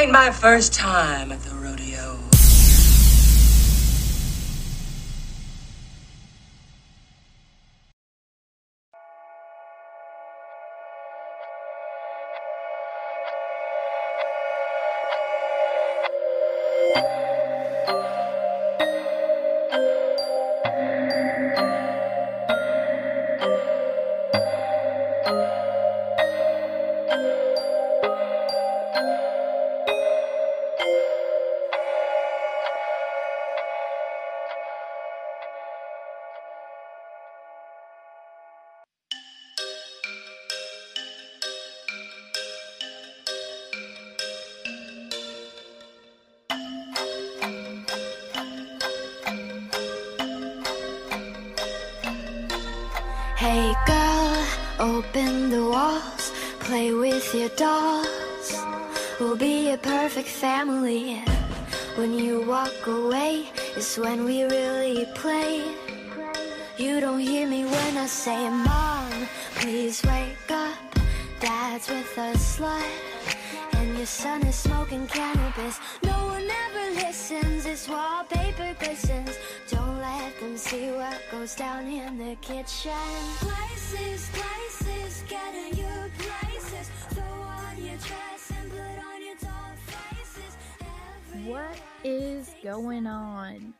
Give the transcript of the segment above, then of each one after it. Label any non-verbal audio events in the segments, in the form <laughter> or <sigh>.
Ain't my first time at the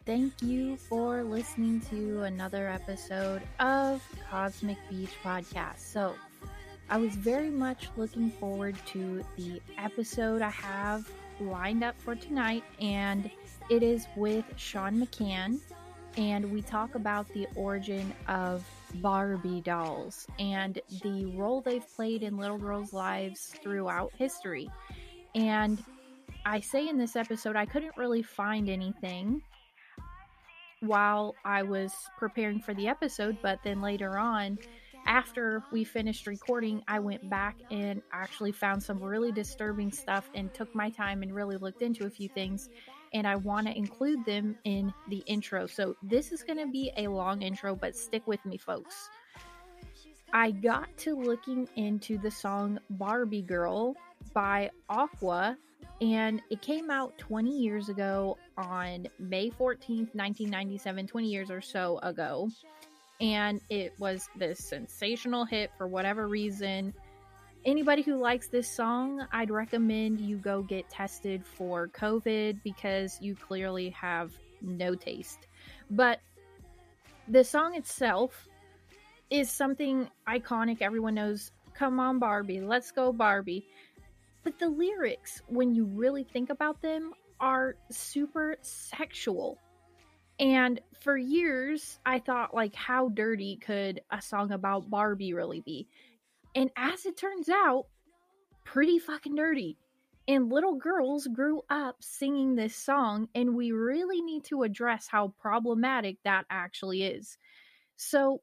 Thank you for listening to another episode of Cosmic Peach Podcast. So, I was very much looking forward to the episode I have lined up for tonight, and it is with Sean McCann. And we talk about the origin of Barbie dolls and the role they've played in little girls' lives throughout history. And I say in this episode, I couldn't really find anything while I was preparing for the episode, but then later on, after we finished recording, I went back and actually found some really disturbing stuff and took my time and really looked into a few things. And I want to include them in the intro. So this is going to be a long intro, but stick with me, folks. I got to looking into the song Barbie Girl by Aqua, and it came out 20 years ago on May 14th, 1997, 20 years or so ago. And it was this sensational hit for whatever reason. Anybody who likes this song, I'd recommend you go get tested for COVID because you clearly have no taste. But the song itself is something iconic. Everyone knows, come on, Barbie, let's go, Barbie. But the lyrics, when you really think about them, are super sexual. And for years, I thought, like, how dirty could a song about Barbie really be? And as it turns out, pretty fucking dirty. And little girls grew up singing this song, and we really need to address how problematic that actually is. So,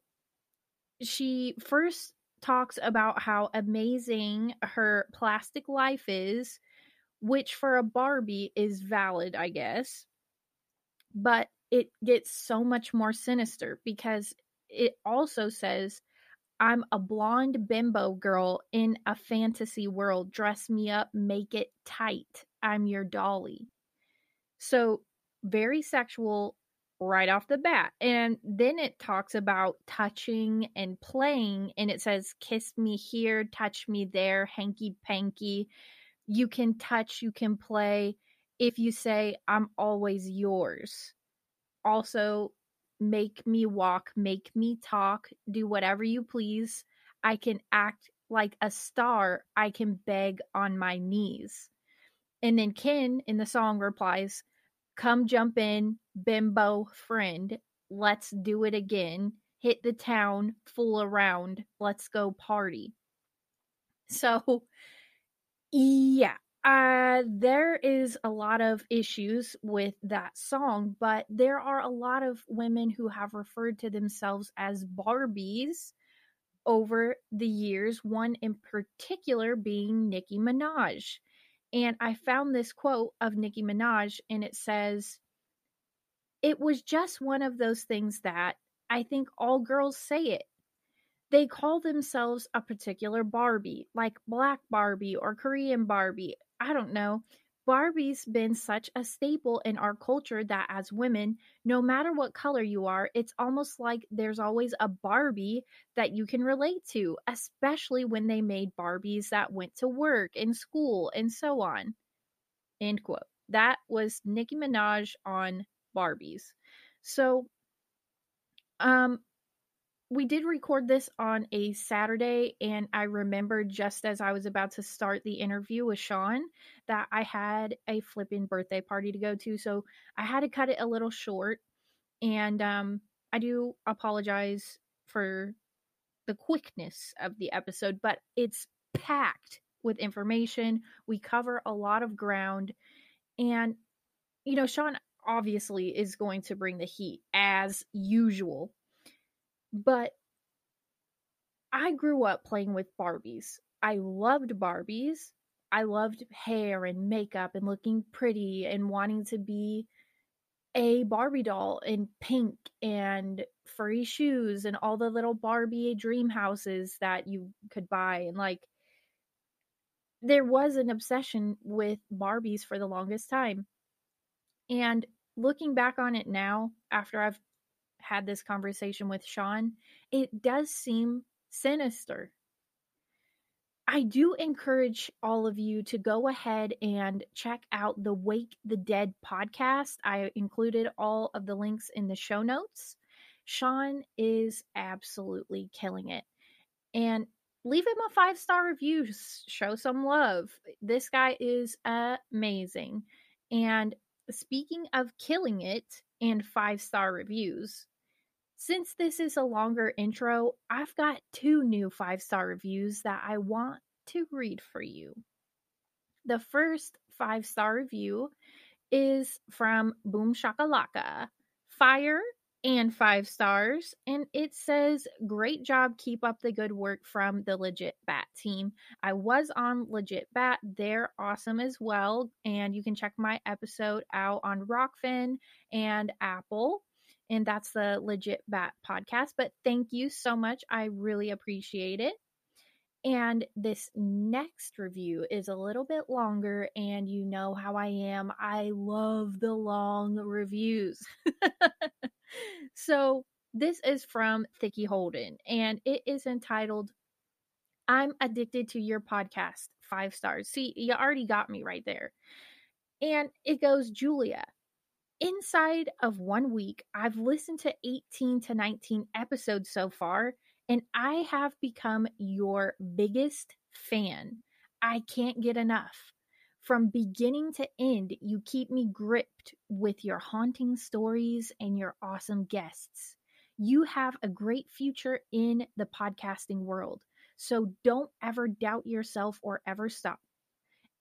she first talks about how amazing her plastic life is, which for a Barbie is valid, I guess. But it gets so much more sinister because it also says, I'm a blonde bimbo girl in a fantasy world. Dress me up, make it tight. I'm your dolly. So, very sexual right off the bat. And then it talks about touching and playing, and it says, Kiss me here, touch me there, hanky panky. You can touch, you can play. If you say, I'm always yours. Also, make me walk, make me talk, do whatever you please. I can act like a star, I can beg on my knees. And then Ken in the song replies, Come jump in, bimbo friend. Let's do it again. Hit the town, fool around. Let's go party. So, yeah, uh, there is a lot of issues with that song, but there are a lot of women who have referred to themselves as Barbies over the years, one in particular being Nicki Minaj. And I found this quote of Nicki Minaj, and it says, It was just one of those things that I think all girls say it. They call themselves a particular Barbie, like Black Barbie or Korean Barbie. I don't know. Barbie's been such a staple in our culture that as women, no matter what color you are, it's almost like there's always a Barbie that you can relate to, especially when they made Barbies that went to work and school and so on. End quote. That was Nicki Minaj on Barbies. So, um, we did record this on a Saturday, and I remembered just as I was about to start the interview with Sean that I had a flipping birthday party to go to. So I had to cut it a little short. And um, I do apologize for the quickness of the episode, but it's packed with information. We cover a lot of ground. And, you know, Sean obviously is going to bring the heat as usual but I grew up playing with Barbies. I loved Barbies. I loved hair and makeup and looking pretty and wanting to be a Barbie doll in pink and furry shoes and all the little Barbie dream houses that you could buy. And like, there was an obsession with Barbies for the longest time. And looking back on it now, after I've had this conversation with Sean, it does seem sinister. I do encourage all of you to go ahead and check out the Wake the Dead podcast. I included all of the links in the show notes. Sean is absolutely killing it. And leave him a five star review. Show some love. This guy is amazing. And speaking of killing it and five star reviews, since this is a longer intro, I've got two new five star reviews that I want to read for you. The first five star review is from Boom Shakalaka. Fire and five stars. And it says, Great job. Keep up the good work from the Legit Bat team. I was on Legit Bat. They're awesome as well. And you can check my episode out on Rokfin and Apple and that's the Legit Bat podcast. But thank you so much. I really appreciate it. And this next review is a little bit longer, and you know how I am. I love the long reviews. <laughs> so, this is from Thicky Holden, and it is entitled I'm Addicted to Your Podcast. Five stars. See, you already got me right there. And it goes, Julia, inside of one week, I've listened to 18 to 19 episodes so far, and I have become your biggest fan. I can't get enough. From beginning to end, you keep me gripped with your haunting stories and your awesome guests. You have a great future in the podcasting world, so don't ever doubt yourself or ever stop.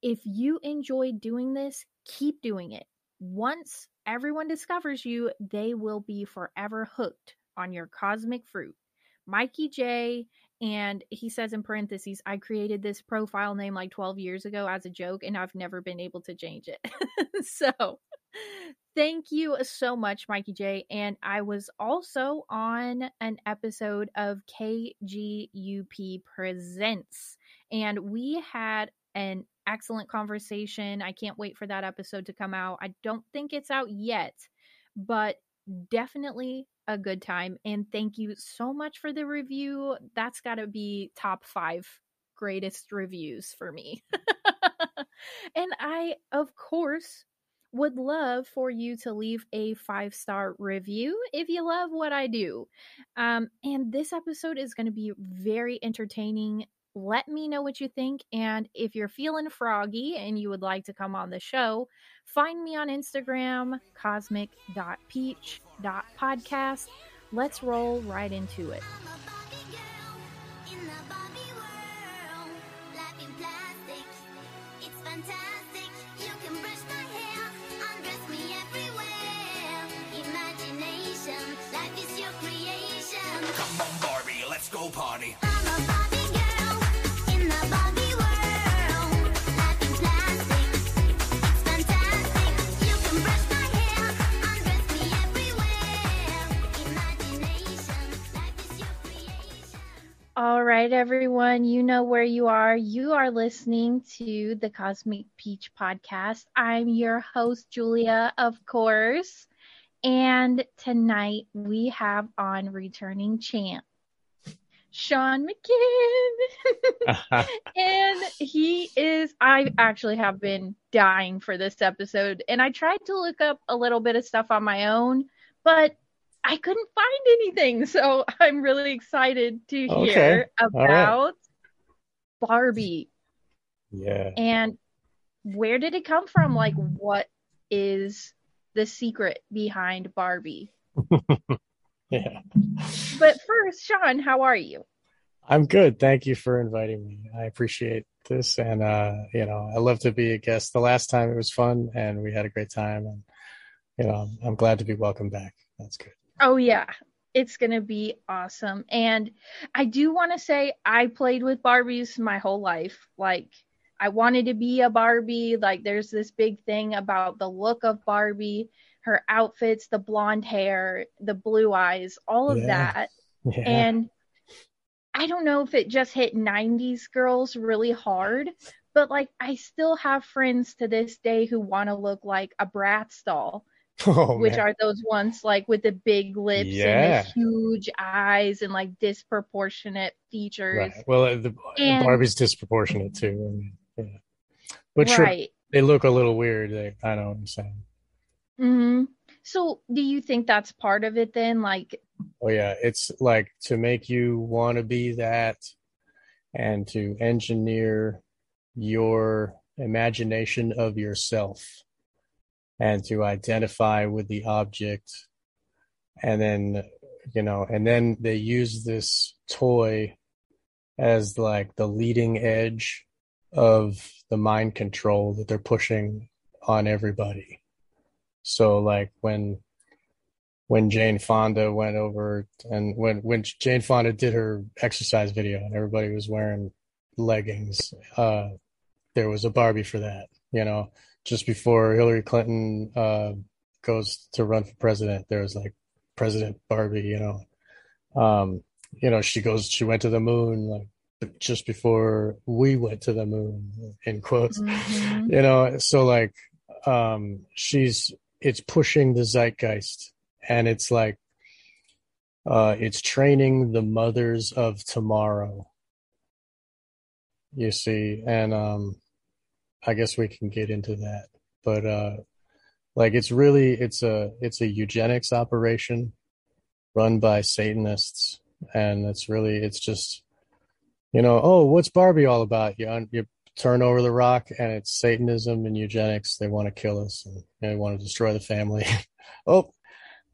If you enjoy doing this, keep doing it. Once everyone discovers you, they will be forever hooked on your cosmic fruit. Mikey J. And he says in parentheses, I created this profile name like 12 years ago as a joke, and I've never been able to change it. <laughs> so thank you so much, Mikey J. And I was also on an episode of KGUP Presents, and we had an excellent conversation. I can't wait for that episode to come out. I don't think it's out yet, but definitely a good time. And thank you so much for the review. That's got to be top five greatest reviews for me. <laughs> and I, of course, would love for you to leave a five star review if you love what I do. Um, and this episode is going to be very entertaining let me know what you think. And if you're feeling froggy and you would like to come on the show, find me on Instagram, cosmic.peach.podcast. Let's roll right into it. fantastic. You can brush my hair, undress me everywhere. Imagination, life is your creation. Come on, Barbie, let's go party. All right, everyone, you know where you are. You are listening to the Cosmic Peach podcast. I'm your host, Julia, of course. And tonight we have on returning champ, Sean McCann. <laughs> and he is, I actually have been dying for this episode. And I tried to look up a little bit of stuff on my own, but I couldn't find anything. So <laughs> I'm really excited to Okay. hear All right. about Barbie yeah. and where did it come from? Like, what is the secret behind Barbie? <laughs> Yeah. But first, Sean, how are you? I'm good. Thank you for inviting me. I appreciate this. And, uh, you know, I love to be a guest. The last time it was fun and we had a great time. And, you know, I'm glad to be welcome back. That's good. Oh, yeah. It's going to be awesome. And I do want to say I played with Barbies my whole life. Like, I wanted to be a Barbie. Like, there's this big thing about the look of Barbie, her outfits, the blonde hair, the blue eyes, all of Yeah. that. Yeah. And I don't know if it just hit 90s girls really hard, but like, I still have friends to this day who want to look like a Bratz doll oh, which man. are those ones like with the big lips Yeah. and the huge eyes and like disproportionate features. right. Well, the And- Barbie's disproportionate too. Yeah. But sure, right. they look a little weird. They, I know what I'm saying. hmm So, do you think that's part of it then? Like, Oh yeah, it's like to make you want to be that and to engineer your imagination of yourself and to identify with the object and then you know and then they use this toy as like the leading edge of the mind control that they're pushing on everybody so like when when Jane Fonda went over and when when Jane Fonda did her exercise video and everybody was wearing leggings, uh, there was a Barbie for that. You know, just before Hillary Clinton uh, goes to run for president, there was like President Barbie. You know, um, you know she goes, she went to the moon like just before we went to the moon in quotes mhm. you know so like um she's it's pushing the zeitgeist and it's like uh it's training the mothers of tomorrow you see and um i guess we can get into that. But uh like it's really it's a it's a eugenics operation run by satanists. And it's really it's just you know oh what's barbie all about? You you turn over the rock and it's satanism and eugenics. They want to kill us and they want to destroy the family. <laughs> Oh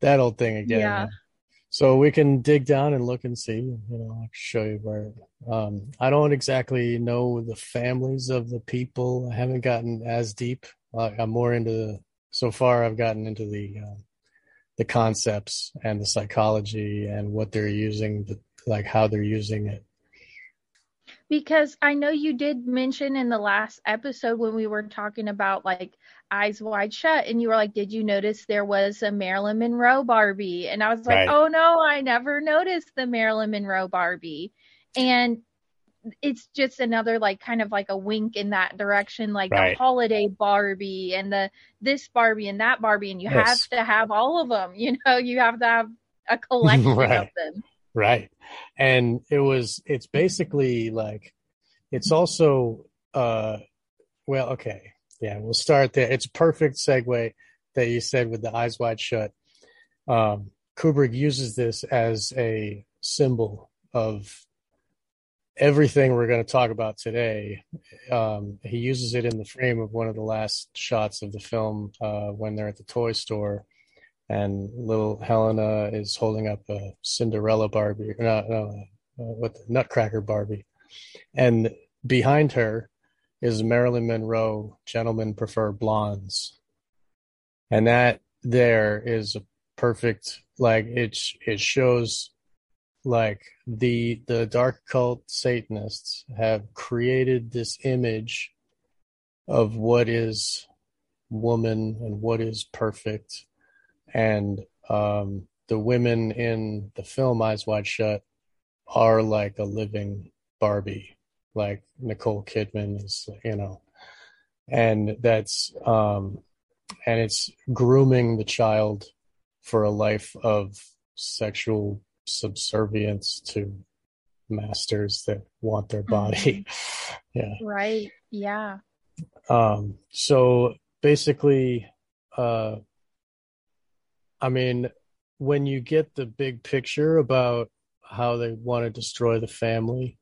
that old thing again. Yeah. So we can dig down and look and see you know i can show you where um i don't exactly know the families of the people. I haven't gotten as deep. Uh, i'm more into the, so far i've gotten into the uh, the concepts and the psychology and what they're using the, like how they're using it because I know you did mention in the last episode when we were talking about like Eyes Wide Shut, and you were like, Did you notice there was a Marilyn Monroe Barbie? And I was like, Right. Oh no, I never noticed the Marilyn Monroe Barbie. And it's just another like kind of like a wink in that direction, like Right. the holiday Barbie and the this Barbie and that Barbie, and you have to have all of them. You know, you have to have a <laughs> collection of them. Right. And it was, it's basically like, it's also, uh, well, okay. Yeah, we'll start there. It's a perfect segue that you said with the eyes wide shut. Um, Kubrick uses this as a symbol of everything we're going to talk about today. Um, he uses it in the frame of one of the last shots of the film uh, when they're at the toy store and little Helena is holding up a Cinderella Barbie, no, no, uh, what the Nutcracker Barbie, and behind her is Marilyn Monroe, gentlemen prefer blondes. And that there is a perfect like it it shows like the the dark cult satanists have created this image of what is woman and what is perfect and um the women in the film eyes wide shut are like a living barbie like nicole kidman is you know and that's um and it's grooming the child for a life of sexual subservience to masters that want their body. <laughs> yeah. Right. Yeah. Um, so basically, uh, I mean, when you get the big picture about how they want to destroy the family,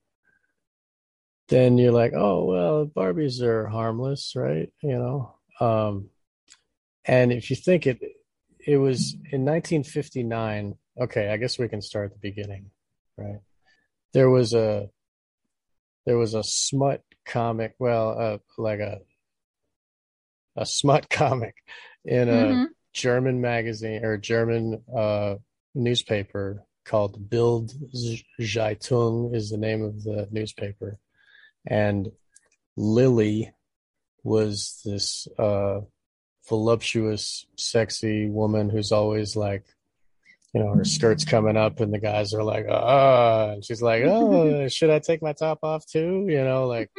then you're like, oh, well, Barbies are harmless, right? You know? Um, and if you think it, it was in 1959. Okay, I guess we can start at the beginning, right? There was a there was a smut comic, well, uh, like a a smut <laughs> comic in a Mhm. German magazine or German uh, newspaper called Bild Zeitung is the name of the newspaper, and Lilli was this uh, voluptuous, sexy woman who's always like, you know, her skirt's coming up, and the guys are like, ah, and she's like, <laughs> oh, should I take my top off too? You know, like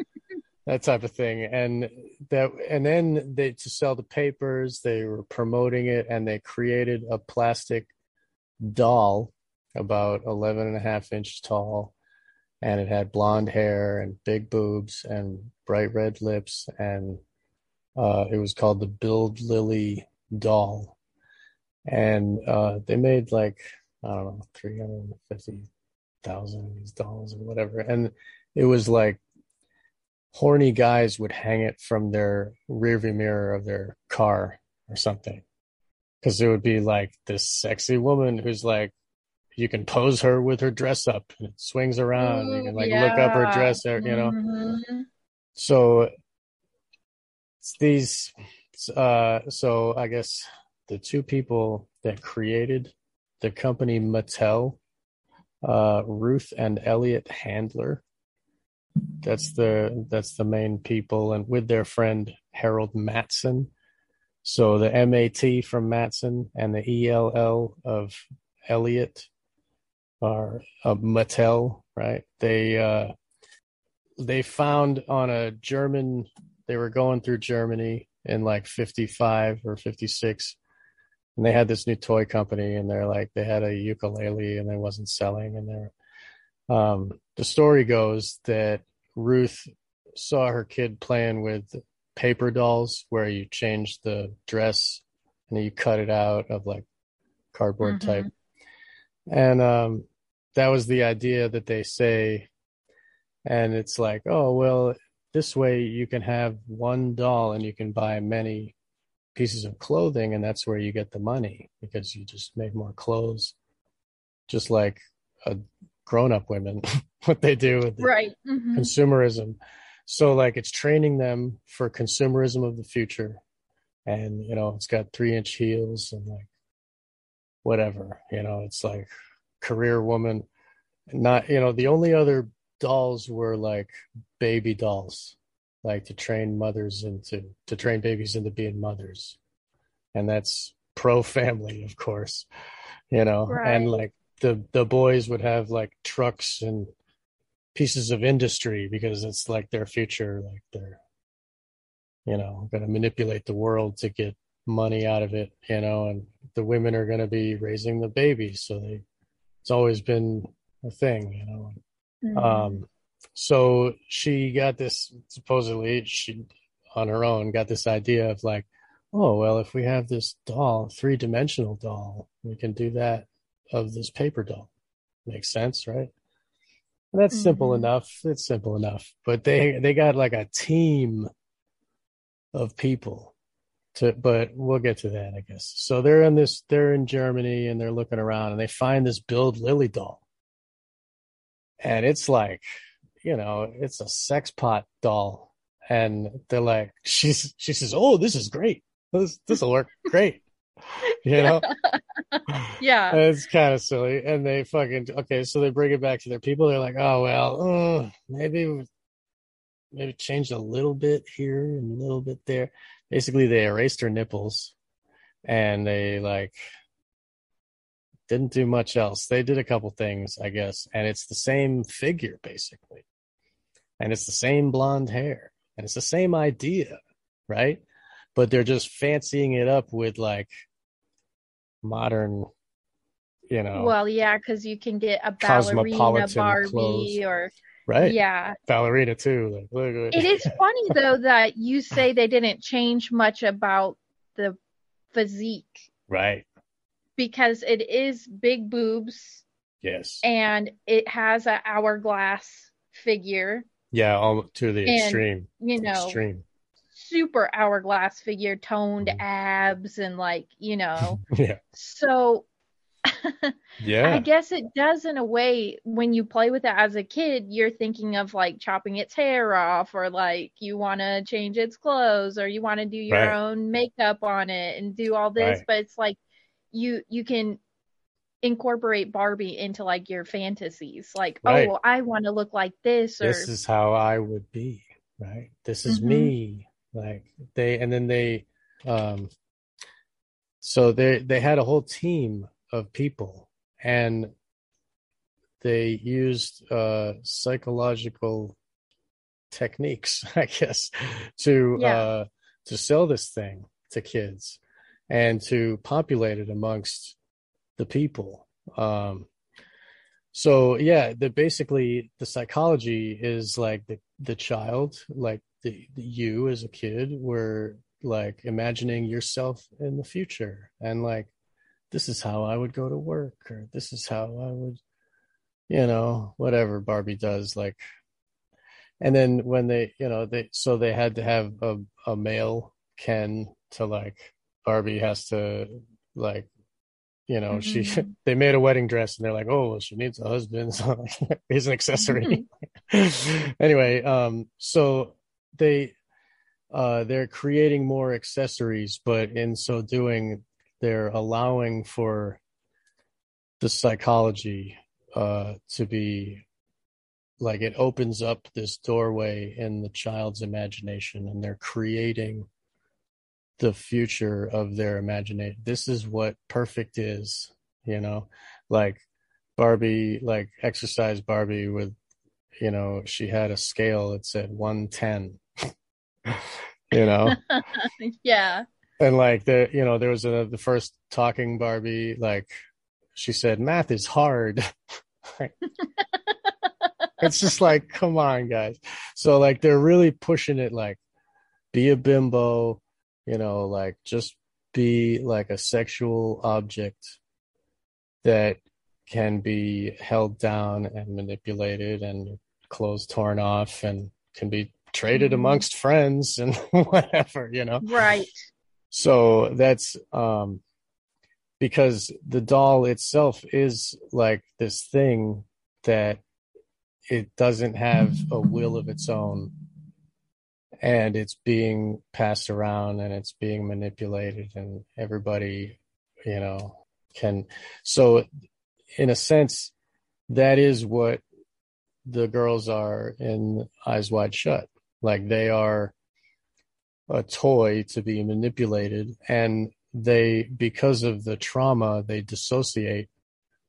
that type of thing. And that, and then they to sell the papers, they were promoting it, and they created a plastic doll about 11 and a half inches tall. And it had blonde hair and big boobs and bright red lips. And uh, it was called the Bild Lilli doll, and uh, they made like I don't know three hundred fifty thousand of these dolls or whatever, and it was like horny guys would hang it from their rearview mirror of their car or something, because it would be like this sexy woman who's like. You can pose her with her dress up and it swings around. you can like look up her Yeah. dress, you know. Mhm. So it's these uh so I guess the two people that created the company Mattel, uh Ruth and Elliot Handler. That's the that's the main people and with their friend Harold Matson. So the MAT from Matson and the ELL of Elliot are uh, Mattel, right? They uh they found on a German they were going through Germany in like 55 or 56 and they had this new toy company and they're like they had a ukulele and they wasn't selling and they're um the story goes that Ruth saw her kid playing with paper dolls where you change the dress and you cut it out of like cardboard Mhm. type. And um that was the idea that they say. And it's like oh well this way you can have one doll and you can buy many pieces of clothing and that's where you get the money because you just make more clothes. Just like a grown-up women <laughs> what they do with the Right. Mhm. consumerism so like it's training them for consumerism of the future and you know it's got three inch heels and like whatever you know it's like career woman not you know the only other dolls were like baby dolls like to train mothers into to train babies into being mothers and that's pro family of course you know Right. and like the the boys would have like trucks and pieces of industry because it's like their future like they're you know going to manipulate the world to get money out of it you know and the women are going to be raising the babies so they it's always been a thing you know Mhm. um so she got this supposedly she on her own got this idea of like oh well if we have this doll three dimensional doll we can do that of this paper doll makes sense right? And that's simple Mhm. enough. It's simple enough. But they they got like a team of people to but we'll get to that i guess. So they're in this they're in germany and they're looking around and they find this Bild Lilli doll. And it's like you know it's a sex pot doll. And they're like, she's she says, "Oh, this is great. This this will work. Great." <laughs> <laughs> You know, yeah. it's kind of silly, and they fucking okay. So they bring it back to their people. They're like, "Oh well, uh, maybe maybe changed a little bit here and a little bit there." Basically, they erased her nipples, and they like didn't do much else. They did a couple things, I guess, and it's the same figure basically, and it's the same blonde hair, and it's the same idea, right? But they're just fancying it up with like modern, you know, Well, yeah, because you can get a ballerina Barbie clothes. or right? yeah. ballerina too. Like, It is <laughs> funny though that you say they didn't change much about the physique right. because it is big boobs Yes. and it has an hourglass figure, yeah, all to the and, extreme. you know, Extreme. Super hourglass figure, toned Mhm. abs, and like, you know, <laughs> Yeah. so <laughs> Yeah. I guess it does in a way when you play with it as a kid, you're thinking of like chopping its hair off or like you want to change its clothes or you want to do your Right. own makeup on it and do all this, Right. but it's like you you can incorporate Barbie into like your fantasies. Like, Right. oh, I want to look like this or this is how I would be, right? This is Mhm. me. Like they and then they um so they they had a whole team of people and they used uh psychological techniques, <laughs> I guess, to Yeah. uh to sell this thing to kids and to populate it amongst the people. Um so yeah, the basically the psychology is like the the child, like the, the you as a kid, were like imagining yourself in the future and like this is how I would go to work or this is how I would you know whatever Barbie does like and then when they you know they so they had to have a a male Ken to like Barbie has to like you know she Mhm. <laughs> they made a wedding dress and they're like oh well, she needs a husband. <laughs> So <laughs> he's an accessory. Anyway um so they uh they're creating more accessories but in so doing they're allowing for the psychology uh to be like it opens up this doorway in the child's imagination and they're creating the future of their imagination this is what perfect is you know? Like barbie like exercise barbie with you know she had a scale that said 110 <laughs> you know? <laughs> Yeah. and like the you know there was a the first talking barbie like she said math is hard. <laughs> It's just like come on guys. So like they're really pushing it like be a bimbo you know like just be like a sexual object that can be held down and manipulated and clothes torn off and can be traded Mhm. amongst friends and <laughs> whatever you know Right. so that's um because the doll itself is like this thing that it doesn't have a will of its own and it's being passed around and it's being manipulated and everybody you know can so in a sense that is what the girls are in eyes wide shut like they are a toy to be manipulated and they because of the trauma they dissociate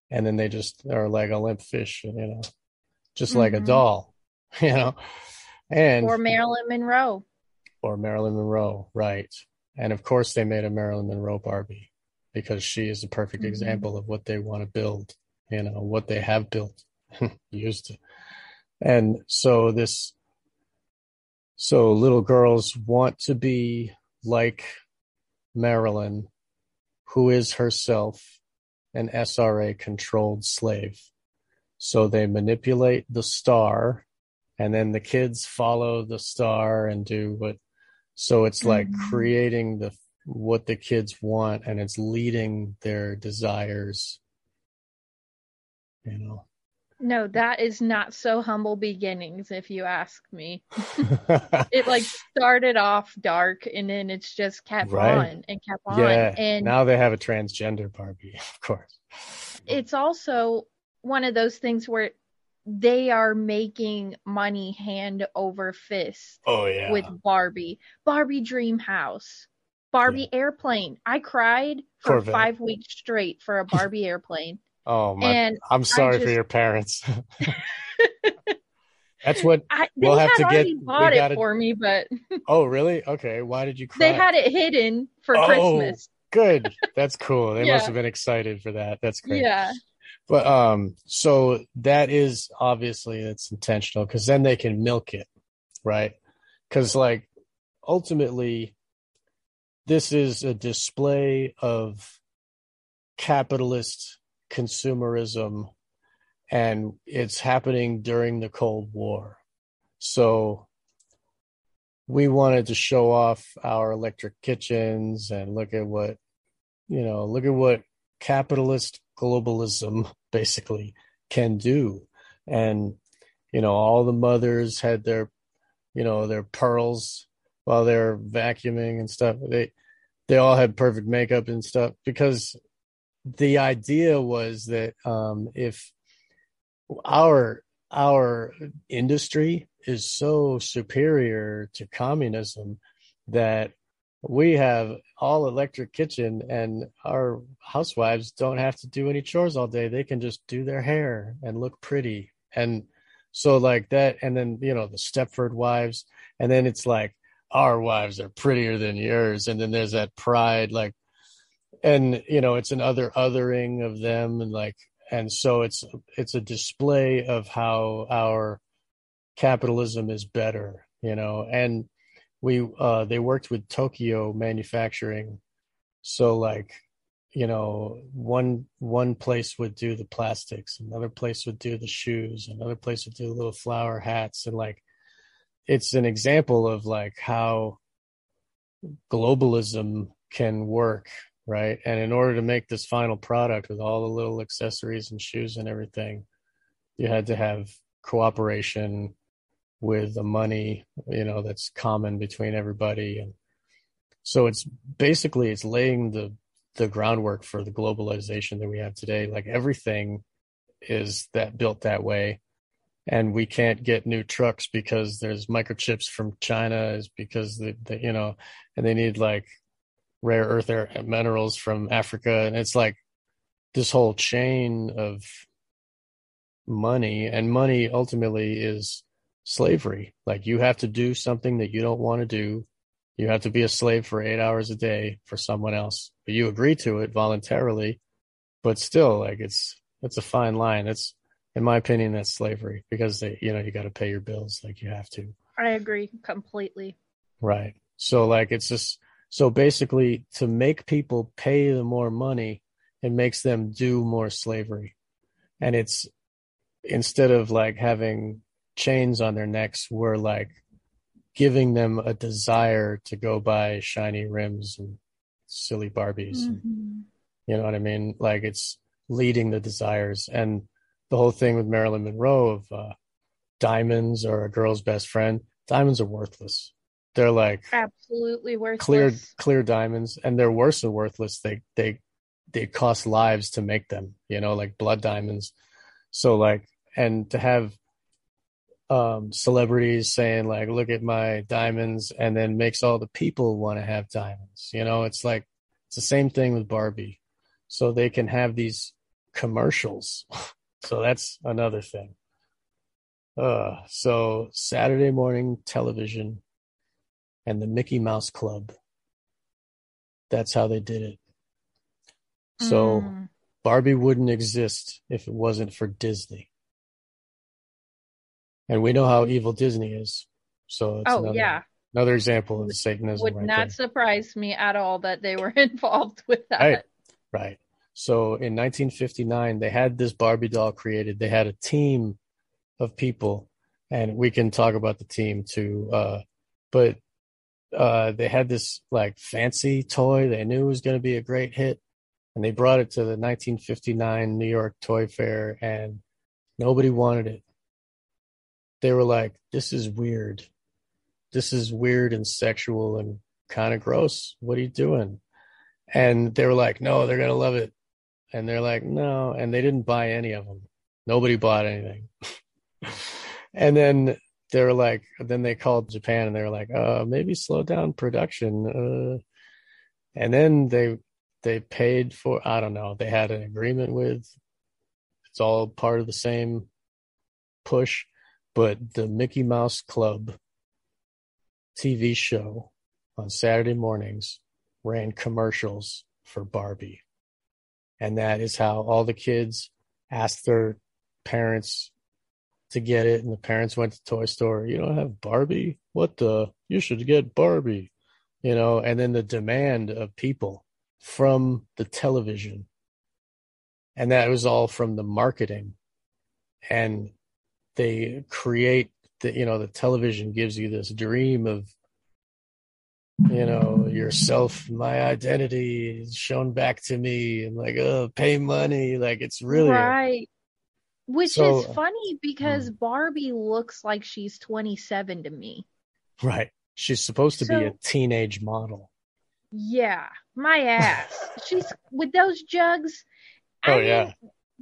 and then they just are like a limp fish you know just like a Mhm. doll <laughs> you know and Or Marilyn Monroe. or Marilyn Monroe, right? And of course, they made a Marilyn Monroe Barbie because she is a perfect Mhm. example of what they want to build, you know, what they have built, <laughs> used to. And so this, so little girls want to be like Marilyn, who is herself an SRA controlled slave. So they manipulate the star and then the kids follow the star and do what so it's like Mhm. creating the what the kids want and it's leading their desires you know No, that is not so humble beginnings, if you ask me. <laughs> it like started off dark and then it's just kept Right. on and kept on. yeah. and now they have a transgender Barbie, <laughs> of course. it's also one of those things where they are making money hand over fist Oh yeah. with Barbie. Barbie Dream House. Barbie airplane. I cried for Corvette. five weeks straight for a Barbie airplane. Oh my and I'm sorry for your parents. <laughs> That's what I, We'll have to get- bought it for me, but <laughs> Oh really? Okay. Why did you cry? they had it hidden for Oh, Christmas. Good. That's cool. They Yeah. must have been excited for that. That's great. Yeah. But um, so that is obviously it's intentional because then they can milk it, right? Because like ultimately, this is a display of capitalist consumerism, and it's happening during the Cold War. So we wanted to show off our electric kitchens and look at what you know, look at what capitalist globalism <laughs> basically can do. And, you know, all the mothers had their, you know, their pearls while they're vacuuming and stuff. They, they all had perfect makeup and stuff because the idea was that, um, if our, our industry is so superior to communism that we have all electric kitchen and our housewives don't have to do any chores all day. They can just do their hair and look pretty. And so like that and then you know the stepford wives and then it's like our wives are prettier than yours. And then there's that pride like and you know it's an other othering of them and like and so it's it's a display of how our capitalism is better you know and we uh they worked with Tokyo manufacturing. So like you know one one place would do the plastics another place would do the shoes another place would do little flower hats and like it's an example of like how globalism can work right? And in order to make this final product with all the little accessories and shoes and everything you had to have cooperation with the money you know that's common between everybody. And so it's basically it's laying the the groundwork for the globalization that we have today. Like everything is that built that way. And we can't get new trucks because there's microchips from China is because the, the you know and they need like rare earth er- minerals from Africa. And it's like this whole chain of money and money ultimately is slavery. Like you have to do something that you don't want to do. You have to be a slave for 8 hours a day for someone else. But you agree to it voluntarily but still like it's it's a fine line. It's in my opinion that's slavery because they you know you got to pay your bills like you have to. I agree completely. Right. So like it's just so basically to make people pay the more money, it makes them do more slavery. And it's instead of like having chains on their necks, we're like giving them a desire to go buy shiny rims and silly Barbies. Mhm. You know what I mean? Like it's leading the desires. And the whole thing with Marilyn Monroe of uh, diamonds or a girl's best friend, diamonds are worthless. They're like Absolutely worthless. clear clear diamonds and they're worse than worthless. They they they cost lives to make them, you know, like blood diamonds. So like and to have um celebrities saying like look at my diamonds and then makes all the people want to have diamonds. You know, it's like it's the same thing with Barbie. So they can have these commercials. <laughs> so that's another thing. Uh so Saturday morning television and the Mickey Mouse Club. That's how they did it. So Mm. Barbie wouldn't exist if it wasn't for Disney. And we know how evil Disney is. So it's Oh another, yeah, another example of Satanism would right not there. surprise me at all that they were <laughs> involved with that. Right. Right. So in 1959, they had this Barbie doll created. They had a team of people, and we can talk about the team too. Uh, but uh, they had this like fancy toy they knew was going to be a great hit, and they brought it to the 1959 New York Toy Fair, and Nobody wanted it. They were like, this is weird. This is weird and sexual and kind of gross. What are you doing? And they were like, no, they're going to love it. And they're like, no. And they didn't buy any of them. Nobody bought anything. <laughs> and then they were like, then they called Japan and they were like, uh, maybe slow down production. Uh, and then they, they paid for, I don't know, they had an agreement with, it's all part of the same push, but the Mickey Mouse Club TV show on Saturday mornings ran commercials for Barbie. And that is how all the kids asked their parents to get it. And the parents went to Toy Store. You don't have Barbie? What the? You should get Barbie. You know, and then the demand of people from the television. And that was all from the marketing. And they create the, you know, the television gives you this dream of you know yourself my identity is shown back to me and like oh pay money like it's really right which So- is funny because mm. barbie looks like she's 27 to me. Right. She's supposed to be a teenage model. Yeah my ass. She's with those jugs. I oh mean, yeah.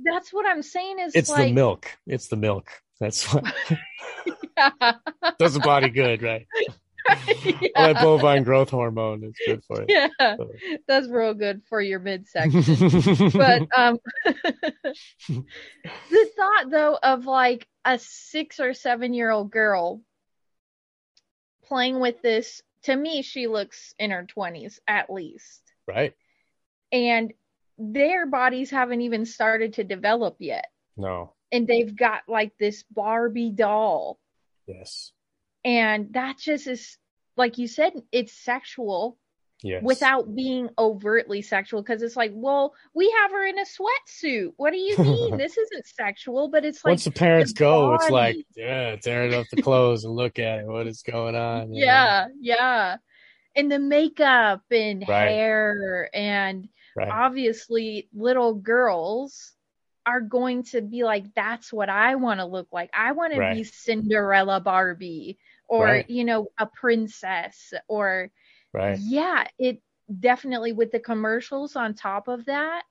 that's what i'm saying is it's like the milk. It's the milk. That's what <laughs> <laughs> does the body good right <laughs> <laughs> all that bovine growth hormone is good for it yeah. That's real good for your midsection. <laughs> But um <laughs> the thought though of like a six or seven year old girl playing with this to me she looks in her 20s at least. Right. And their bodies haven't even started to develop yet. No. And they've got like this barbie doll. Yes and that just is like you said it's sexual yes. without being overtly sexual because it's like well we have her in a sweatsuit. What do you <laughs> mean? This isn't sexual but it's like once the parents the go it's like yeah tear it off the clothes and look at it what is going on you know? yeah yeah. And the makeup and Right. hair and right. obviously little girls are going to be like that's what i want to look like. I want to be cinderella barbie or Right. you know a princess or right yeah it definitely with the commercials on top of that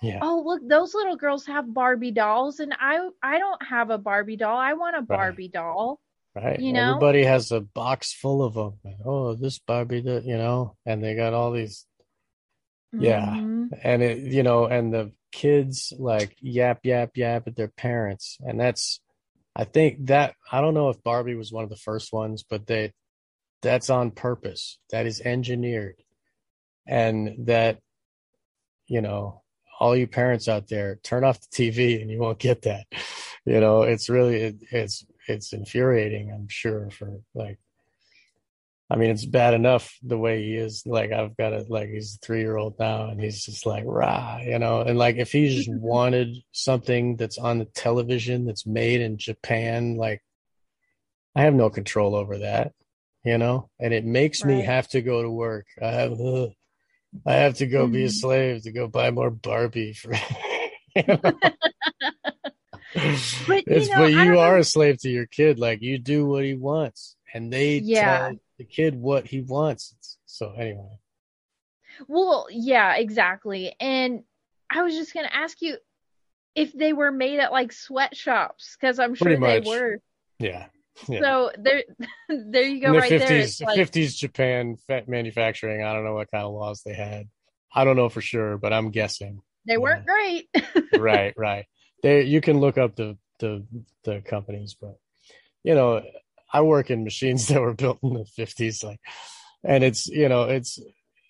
yeah oh look those little girls have barbie dolls and i i don't have a barbie doll i want a barbie doll Right. You know? Everybody has a box full of them. Oh, this Barbie, that you know, and they got all these. Yeah. Mhm. And it, you know, and the kids like yap, yap, yap at their parents. And that's, I think that, I don't know if Barbie was one of the first ones, but they, that's on purpose. That is engineered. And that, you know, all you parents out there, turn off the TV and you won't get that. <laughs> You know, it's really, it, it's, it's infuriating, I'm sure, for like, I mean, it's bad enough the way he is. Like, I've got a, like, he's a three year old now and he's just like, rah, you know, and like, if he <laughs> just wanted something that's on the television that's made in Japan, like, I have no control over that, you know, and it makes me have to go to work. I have, ugh, I have to go be a Mhm. slave to go buy more Barbie for. <laughs> you know? <laughs> But, you it's know, but you are know- a slave to your kid. Like you do what he wants, and they Yeah. tell the kid what he wants. So anyway, Well, yeah, exactly. And I was just going to ask you if they were made at like sweatshops because I'm sure Pretty they were. yeah, yeah. So there, <laughs> there you go, right there. fifties, like, Japan manufacturing. I don't know what kind of laws they had. I don't know for sure, but I'm guessing. they weren't great. <laughs> right, right. There, you can look up the the the companies, but you know, I work in machines <laughs> that were built in the fifties, like, and it's you know, it's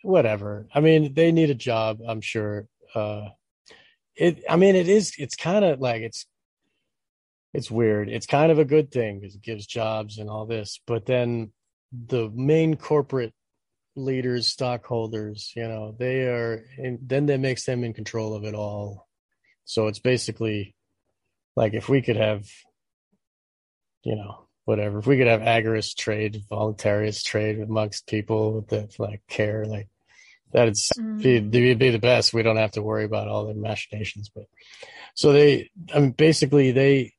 whatever. I mean, they need a job, I'm sure. Uh, it, I mean, it is. It's kind of like it's it's weird. It's kind of a good thing because it gives jobs and all this, but then the main corporate leaders, stockholders, you know, they are, and then that makes them in control of it all. So it's basically like if we could have, you know, whatever, if we could have agorist trade, voluntarist trade amongst people that like care, like That'd Mm. be be the best. We don't have to worry about all the machinations. But so they, I mean, basically they.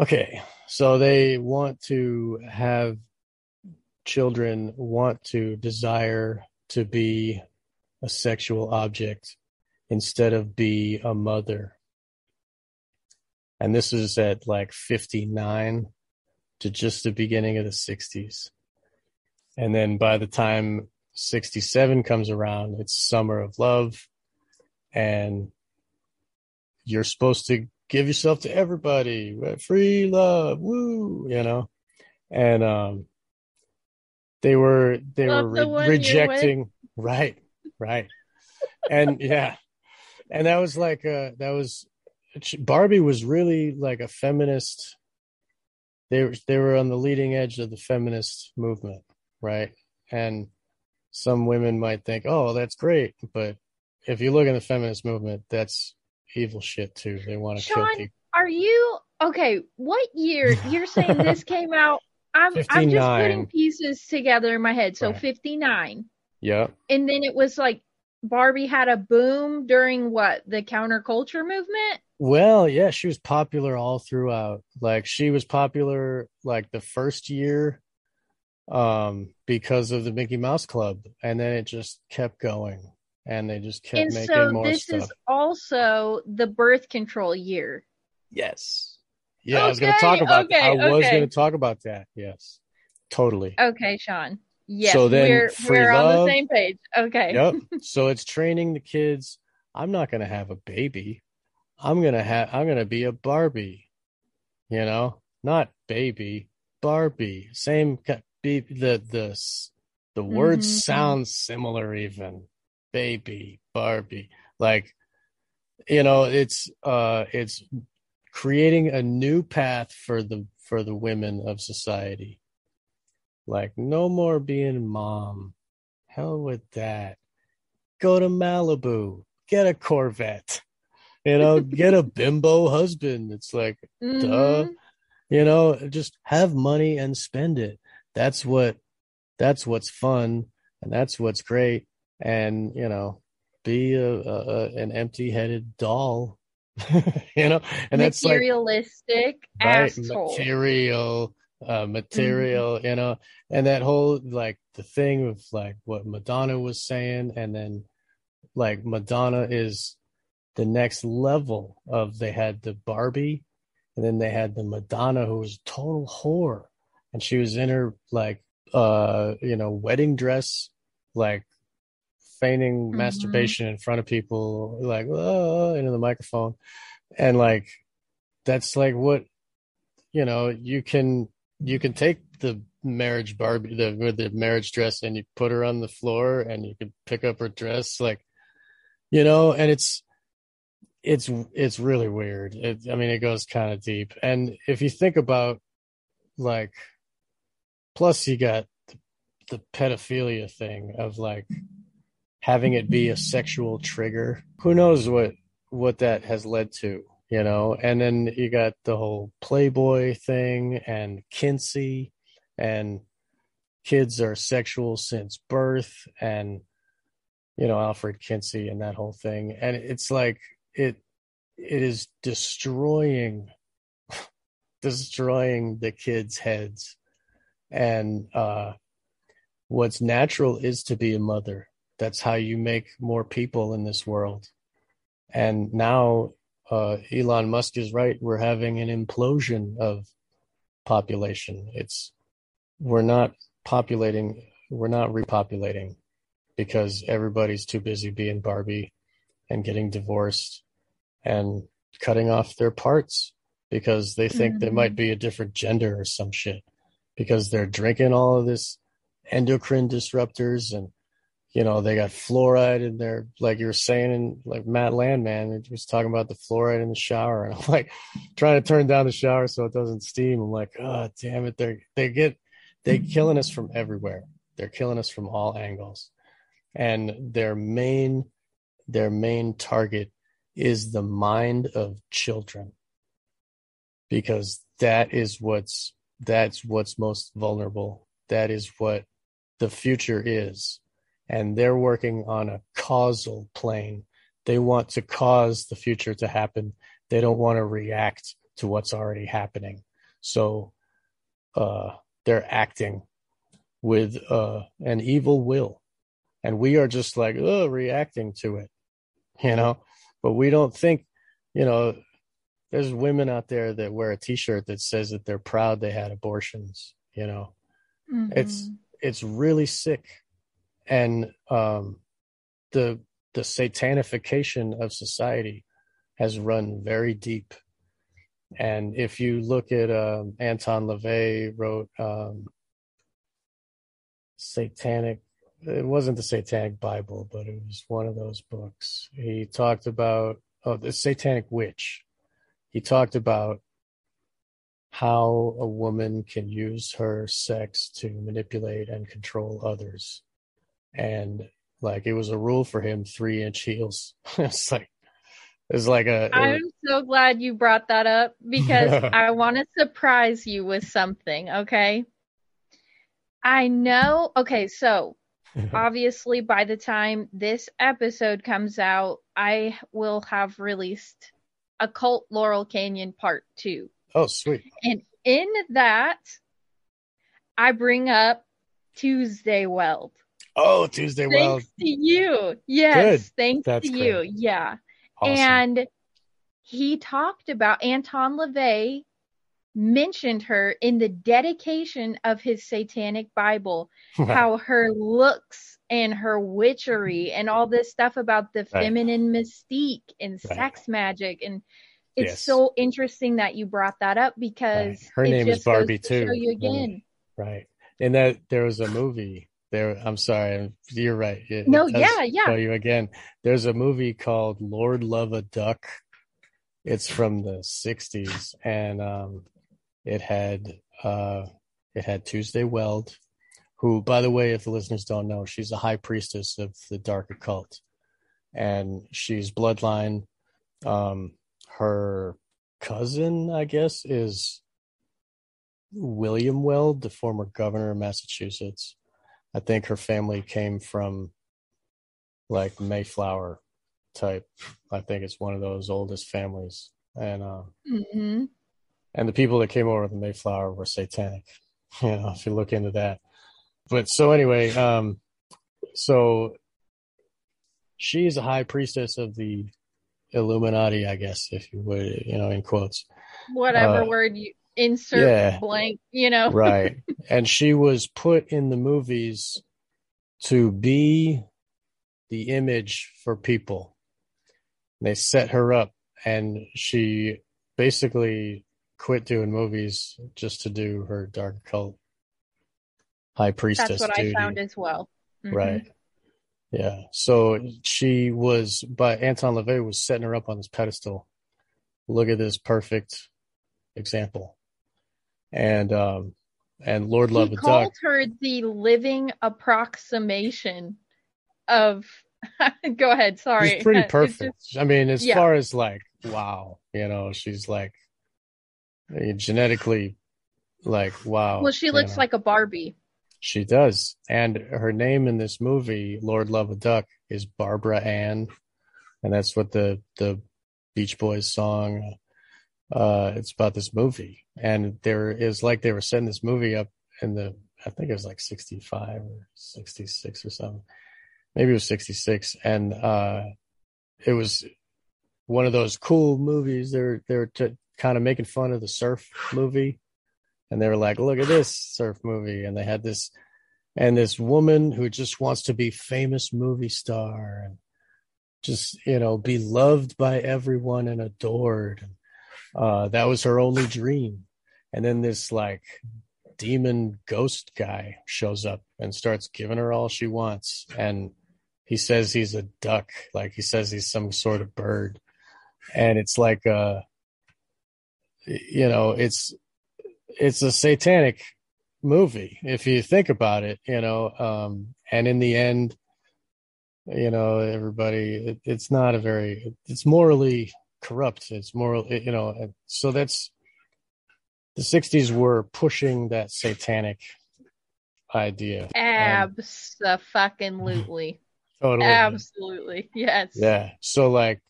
Okay, so they want to have children want to desire to be a sexual object instead of be a mother. And this is at like 59 to just the beginning of the 60s. And then by the time 67 comes around, it's summer of love. And you're supposed to give yourself to everybody. Free love. Woo, you know? And um they were they were re- rejecting right, right. and yeah. And that was like uh that was Barbie was really like a feminist they were they were on the leading edge of the feminist movement, right? And some women might think, "Oh, that's great," but if you look at the feminist movement, that's evil shit too. They want to kill people. are you okay? What year? You're saying <laughs> this came out? I'm I'm just putting pieces together in my head. So Right. 59, Yeah, and then it was like Barbie had a boom during what the counterculture movement. Well, yeah, she was popular all throughout. Like she was popular like the first year um because of the Mickey Mouse Club and then it just kept going and they just kept and making so more this stuff. is also the birth control year. Yes. Yeah, I was going to talk about okay, I was going to talk about that. Yes. Totally. Okay, Sean. Yes, So then we're we're on the same page. Okay. Yep. <laughs> So it's training the kids. I'm not going to have a baby. I'm going to have I'm to be a Barbie. You know, not baby, Barbie. Same be the the the words Mhm. sound similar even. Baby, Barbie. Like you know, it's uh it's creating a new path for the for the women of society. Like no more being mom. Hell with that. Go to Malibu. Get a Corvette. You know, get a bimbo husband. It's like, duh. Mhm. You know, just have money and spend it. That's what that's what's fun and that's what's great. And, you know, be a, a, a an empty-headed doll. <laughs> you know, and that's like materialistic right asshole. material uh material you know and that whole like the thing of like what madonna was saying and then like madonna is the next level of they had the barbie and then they had the madonna who was a total whore and she was in her like uh you know wedding dress like feigning Mhm. masturbation in front of people like oh into the microphone and like that's like what you know you can you can take the marriage barbie the with the marriage dress and you put her on the floor and you can pick up her dress like you know and it's it's it's really weird. It, i mean it goes kind of deep. And if you think about like plus you got the, the pedophilia thing of like having it be a sexual trigger who knows what what that has led to you know? And then you got the whole playboy thing and kinsey and kids are sexual since birth and you know alfred kinsey and that whole thing. And it's like it it is destroying destroying the kids heads and uh what's natural is to be a mother that's how you make more people in this world and now uh, Elon Musk is right. We're having an implosion of population. It's we're not populating. We're not repopulating because everybody's too busy being Barbie and getting divorced and cutting off their parts because they think they Mhm. might be a different gender or some shit because they're drinking all of this endocrine disruptors and you know they got fluoride in there like you were saying and like matt landman was talking about the fluoride in the shower. And <laughs> i'm like trying to turn down the shower so it doesn't steam. I'm like oh damn it. They're they get they're killing us from everywhere. They're killing us from all angles. And their main their main target is the mind of children because that is what's that's what's most vulnerable that is what the future is and they're working on a causal plane. They want to cause the future to happen. They don't want to react to what's already happening. So uh, they're acting with uh, an evil will. And we are just like, oh, reacting to it, you know? But we don't think, you know, there's women out there that wear a t-shirt that says that they're proud they had abortions, you know? Mhm. It's it's really sick. And um the the satanification of society has run very deep. And if you look at um, Anton LaVey wrote um, Satanic, it wasn't the Satanic Bible, but it was one of those books. He talked about oh, the Satanic Witch. He talked about how a woman can use her sex to manipulate and control others. And like it was a rule for him, three inch heels. <laughs> it's like it's like a I'm so glad you brought that up because <laughs> I want to surprise you with something, okay? I know. Okay, so <laughs> obviously by the time this episode comes out, I will have released Occult Laurel Canyon Part 2. oh sweet. And in that, I bring up Tuesday Weld. Oh Tuesday Weld Thanks to you. Yes, Good. thanks That's to you. Yeah. awesome. And he talked about Anton LaVey mentioned her in the dedication of his satanic Bible, <laughs> how her looks and her witchery and all this stuff about the Right. feminine mystique and Right. sex magic and it's Yes. so interesting that you brought that up because. Her name is Barbie, to too. You Mm. again. Right. And that there was a movie there. I'm sorry. You're right. It, No, it yeah, yeah. Show you again. There's a movie called Lord Love a Duck. It's from the 60s and um, it had uh, it had Tuesday Weld, who, by the way, if the listeners don't know, she's a high priestess of the dark occult, and she's bloodline. Um, her cousin, I guess, is William Weld, the former governor of Massachusetts. I think her family came from like Mayflower type. I think it's one of those oldest families. And uh, hmm and the people that came over the Mayflower were satanic. <laughs> You know, if you look into that. But so anyway, um so she's a high priestess of the Illuminati, I guess, if you would, you know, in quotes. Whatever Uh, word you insert yeah. blank, you know. right <laughs> and she was put in the movies to be the image for people they set her up and she basically quit doing movies just to do her dark cult high priestess That's what duty. I found as well. Mhm. right. Yeah. So she was but anton lavey was setting her up on this pedestal. Look at this perfect example. And um and lord love he called duck her the living approximation of <laughs> go ahead sorry. She's pretty <laughs> perfect just- i mean as yeah. far as like wow you know she's like genetically like wow well she looks know. like a barbie She does. And her name in this movie, Lord Love a Duck, is Barbara Ann. And that's what the, the Beach Boys song, uh, it's about this movie. And there is like they were setting this movie up in the, I think it was like 65 or 66 or something. Maybe it was 66. And, uh, it was one of those cool movies. They're, they're t- kind of making fun of the surf movie. And they were like, "Look at this surf movie," and they had this and this woman who just wants to be famous movie star and just you know be loved by everyone and adored. Uh, that was her only dream, and then this like demon ghost guy shows up and starts giving her all she wants, and he says he's a duck, like he says he's some sort of bird, and it's like uh, you know, it's it's a satanic movie if you think about it you know um and in the end you know everybody it, it's not a very it's morally corrupt it's moral you know and so that's the 60s were pushing that satanic idea. Abso-fucking-lutely. <laughs> totally. Absolutely. Yes. Yeah. So like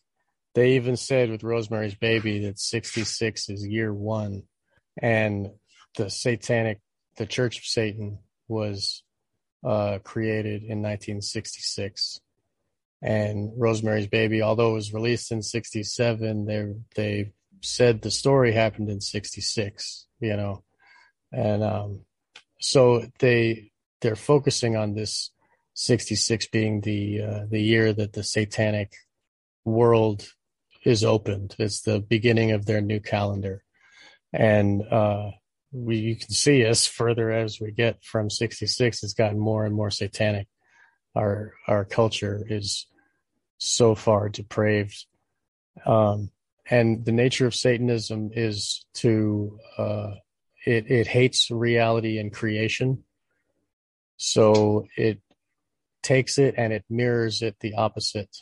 they even said with Rosemary's Baby that 66 is year one. And the satanic the Church of Satan was uh created in 1966 and Rosemary's Baby although it was released in 67 they they said the story happened in 66 you know? And um so they they're focusing on this 66 being the uh, the year that the satanic world is opened. It's the beginning of their new calendar, and uh, we you can see as further as we get from 66, it's gotten more and more satanic. Our our culture is so far depraved, um, and the nature of Satanism is to uh, it it hates reality and creation, so it takes it and it mirrors it the opposite.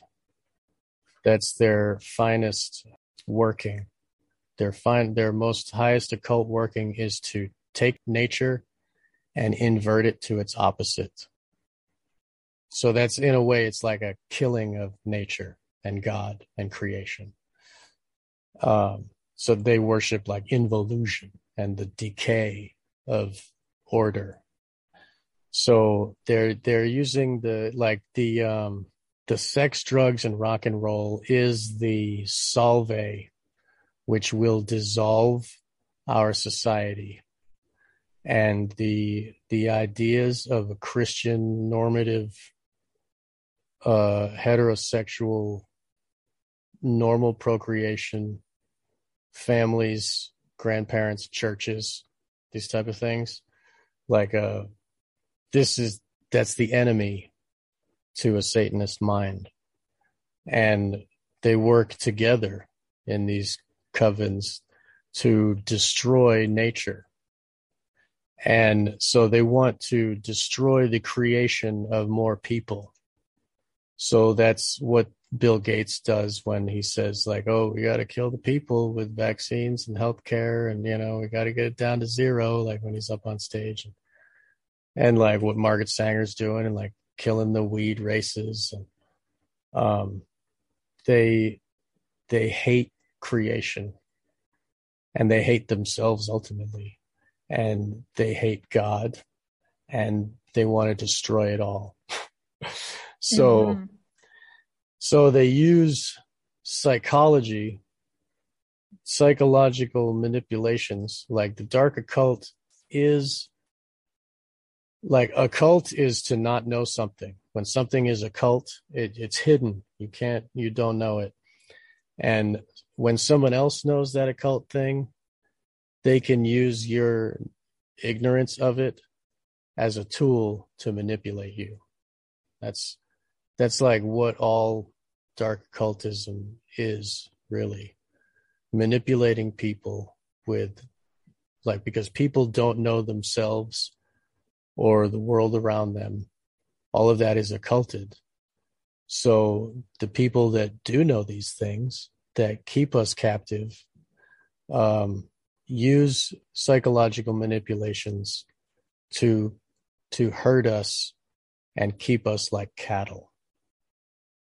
That's their finest working. Their fine their most highest occult working is to take nature and invert it to its opposite. So that's in a way it's like a killing of nature and God and creation. Um, so they worship like involution and the decay of order so they're they're using the like the um the sex drugs and rock and roll is the solve which will dissolve our society. And the the ideas of a christian normative uh heterosexual normal procreation families grandparents churches these type of things like uh this is that's the enemy to a satanist mind. And they work together in these covens to destroy nature. And so they want to destroy the creation of more people. So that's what bill gates does when he says like oh we got to kill the people with vaccines and healthcare and you know we got to get it down to zero like when he's up on stage. And and like what Margaret Sanger's doing and like killing the weed races and um they they hate creation and they hate themselves ultimately and they hate God and they want to destroy it all. <laughs> so mm-hmm. so they use psychology psychological manipulations like the dark occult is like a cult is to not know something. When something is a cult it, it's hidden. You can't you don't know it. And when someone else knows that occult thing they can use your ignorance of it as a tool to manipulate you. That's that's like what all dark occultism is really. Manipulating people with like because people don't know themselves or the world around them. All of that is occulted. So the people that do know these things that keep us captive um, use psychological manipulations to to hurt us and keep us like cattle.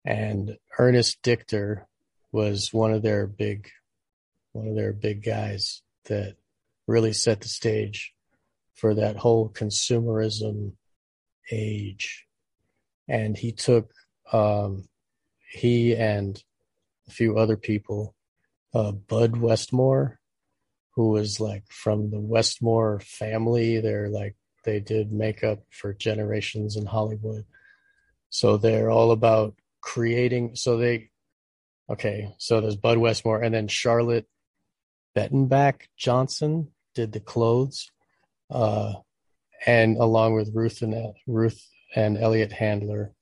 And Ernest Dichter was one of their big one of their big guys that really set the stage for that whole consumerism age. And he took, um, he and a few other people, uh, Bud Westmore, who was like from the Westmore family. They're like, they did makeup for generations in Hollywood. So they're all about creating. So they, okay, so there's Bud Westmore and then Charlotte Bettenbach Johnson did the clothes uh, and along with Ruth and Ruth and Elliot Handler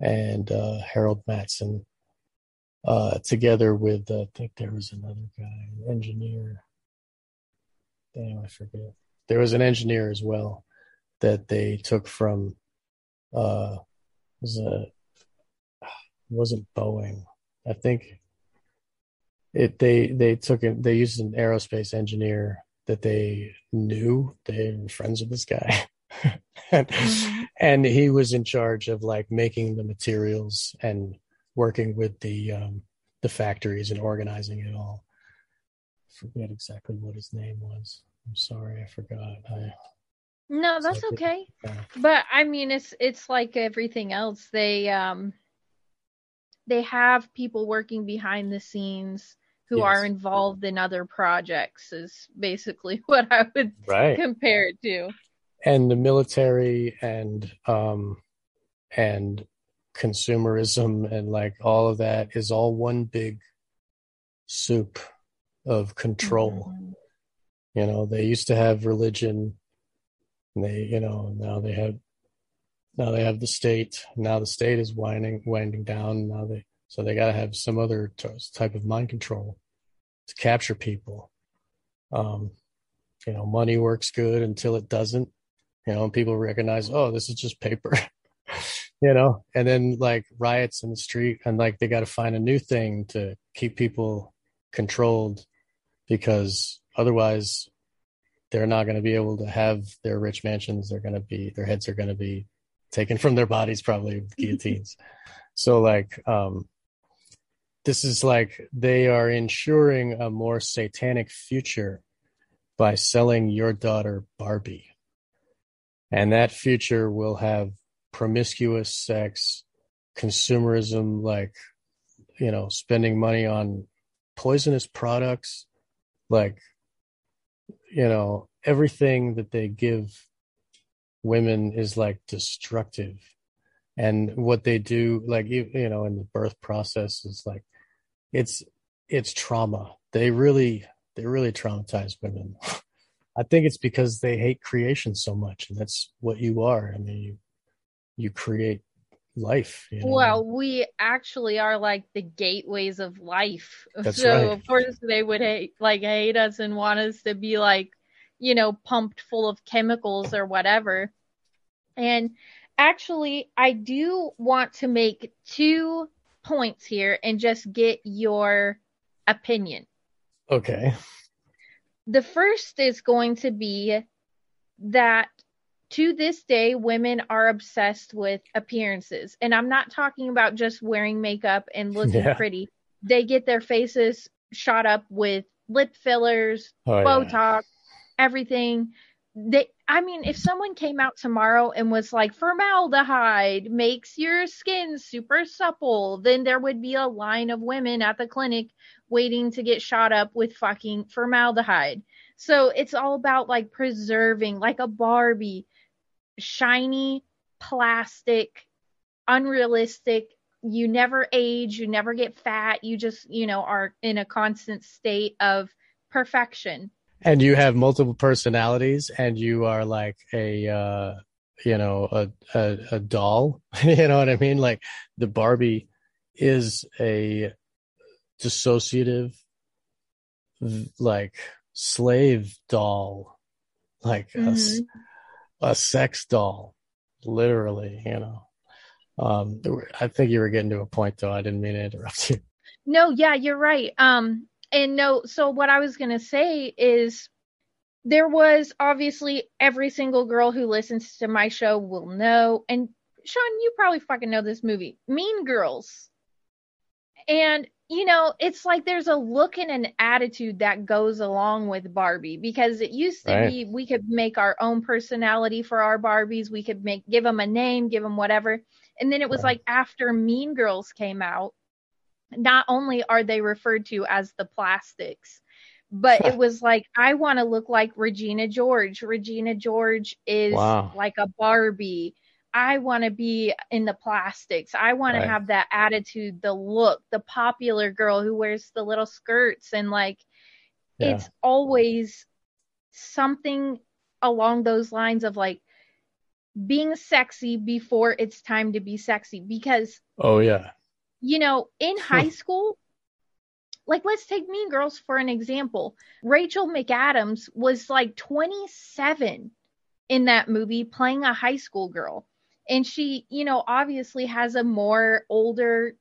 and uh, Harold Matson, uh, together with uh, I think there was another guy, engineer. Damn, I forget. There was an engineer as well that they took from. Uh, was a wasn't Boeing. I think it they they took it they used an aerospace engineer that they knew they were friends with this guy <laughs> and, Mhm. and he was in charge of like making the materials and working with the um, the factories and organizing it all. forget exactly what his name was. I'm sorry, I forgot. I, No, that's I did- okay. yeah. But I mean, it's it's like everything else. They um they have people working behind the scenes who Yes. are involved in other projects. Is basically <laughs> what I would right. compare it to. and the military and um and consumerism and like all of that is all one big soup of control Mhm. you know they used to have religion and they you know now they have now they have the state now the state is winding winding down now they so they got to have some other t- type of mind control to capture people. Um you know money works good until it doesn't. You know and people recognize oh this is just paper <laughs> you know? And then like riots in the street and like they got to find a new thing to keep people controlled because otherwise they're not going to be able to have their rich mansions. They're going to be their heads are going to be taken from their bodies probably with guillotines. <laughs> So like um this is like they are ensuring a more satanic future by selling your daughter barbie. And that future will have promiscuous sex consumerism like you know spending money on poisonous products like you know everything that they give women is like destructive. And what they do like you, you know in the birth process is like it's it's trauma they really they really traumatize women i think it's because they hate creation so much and that's what you are i mean you you create life you know? Well, we actually are like the gateways of life. That's so right. of course they would hate like hate us and want us to be like, you know, pumped full of chemicals or whatever. And actually I do want to make two points here and just get your opinion. okay The first is going to be that to this day, women are obsessed with appearances. And I'm not talking about just wearing makeup and looking Yeah. pretty. They get their faces shot up with lip fillers, oh, yeah. Botox, everything. They, I mean, if someone came out tomorrow and was like, formaldehyde makes your skin super supple, then there would be a line of women at the clinic waiting to get shot up with fucking formaldehyde. So it's all about like preserving, like a Barbie, shiny, plastic, unrealistic. You never age, you never get fat, you just, you know, are in a constant state of perfection. And you have multiple personalities and you are like a uh you know a a, a doll <laughs> you know what i mean? Like the barbie is a dissociative like slave doll like a sex doll literally you know? Um i think you were getting to a point though. I didn't mean to interrupt you. No, yeah, you're right. Um, and no, so what I was gonna say is there was obviously every single girl who listens to my show will know, and Sean, you probably fucking know this movie, Mean Girls. And you know, it's like there's a look and an attitude that goes along with Barbie because it used to Right. be we could make our own personality for our Barbies, we could make give them a name, give them whatever. And then it was like after Mean Girls came out, not only are they referred to as the plastics, but it <laughs> was like I want to look like Regina George. Regina George is Wow. like a Barbie. I want to be in the plastics. I want Right. to have that attitude, the look, the popular girl who wears the little skirts and like Yeah. it's always something along those lines of like being sexy before it's time to be sexy because oh yeah you know, in high school, like let's take Mean Girls for an example. Rachel McAdams was like 27 in that movie playing a high school girl. And she, you know, obviously has a more older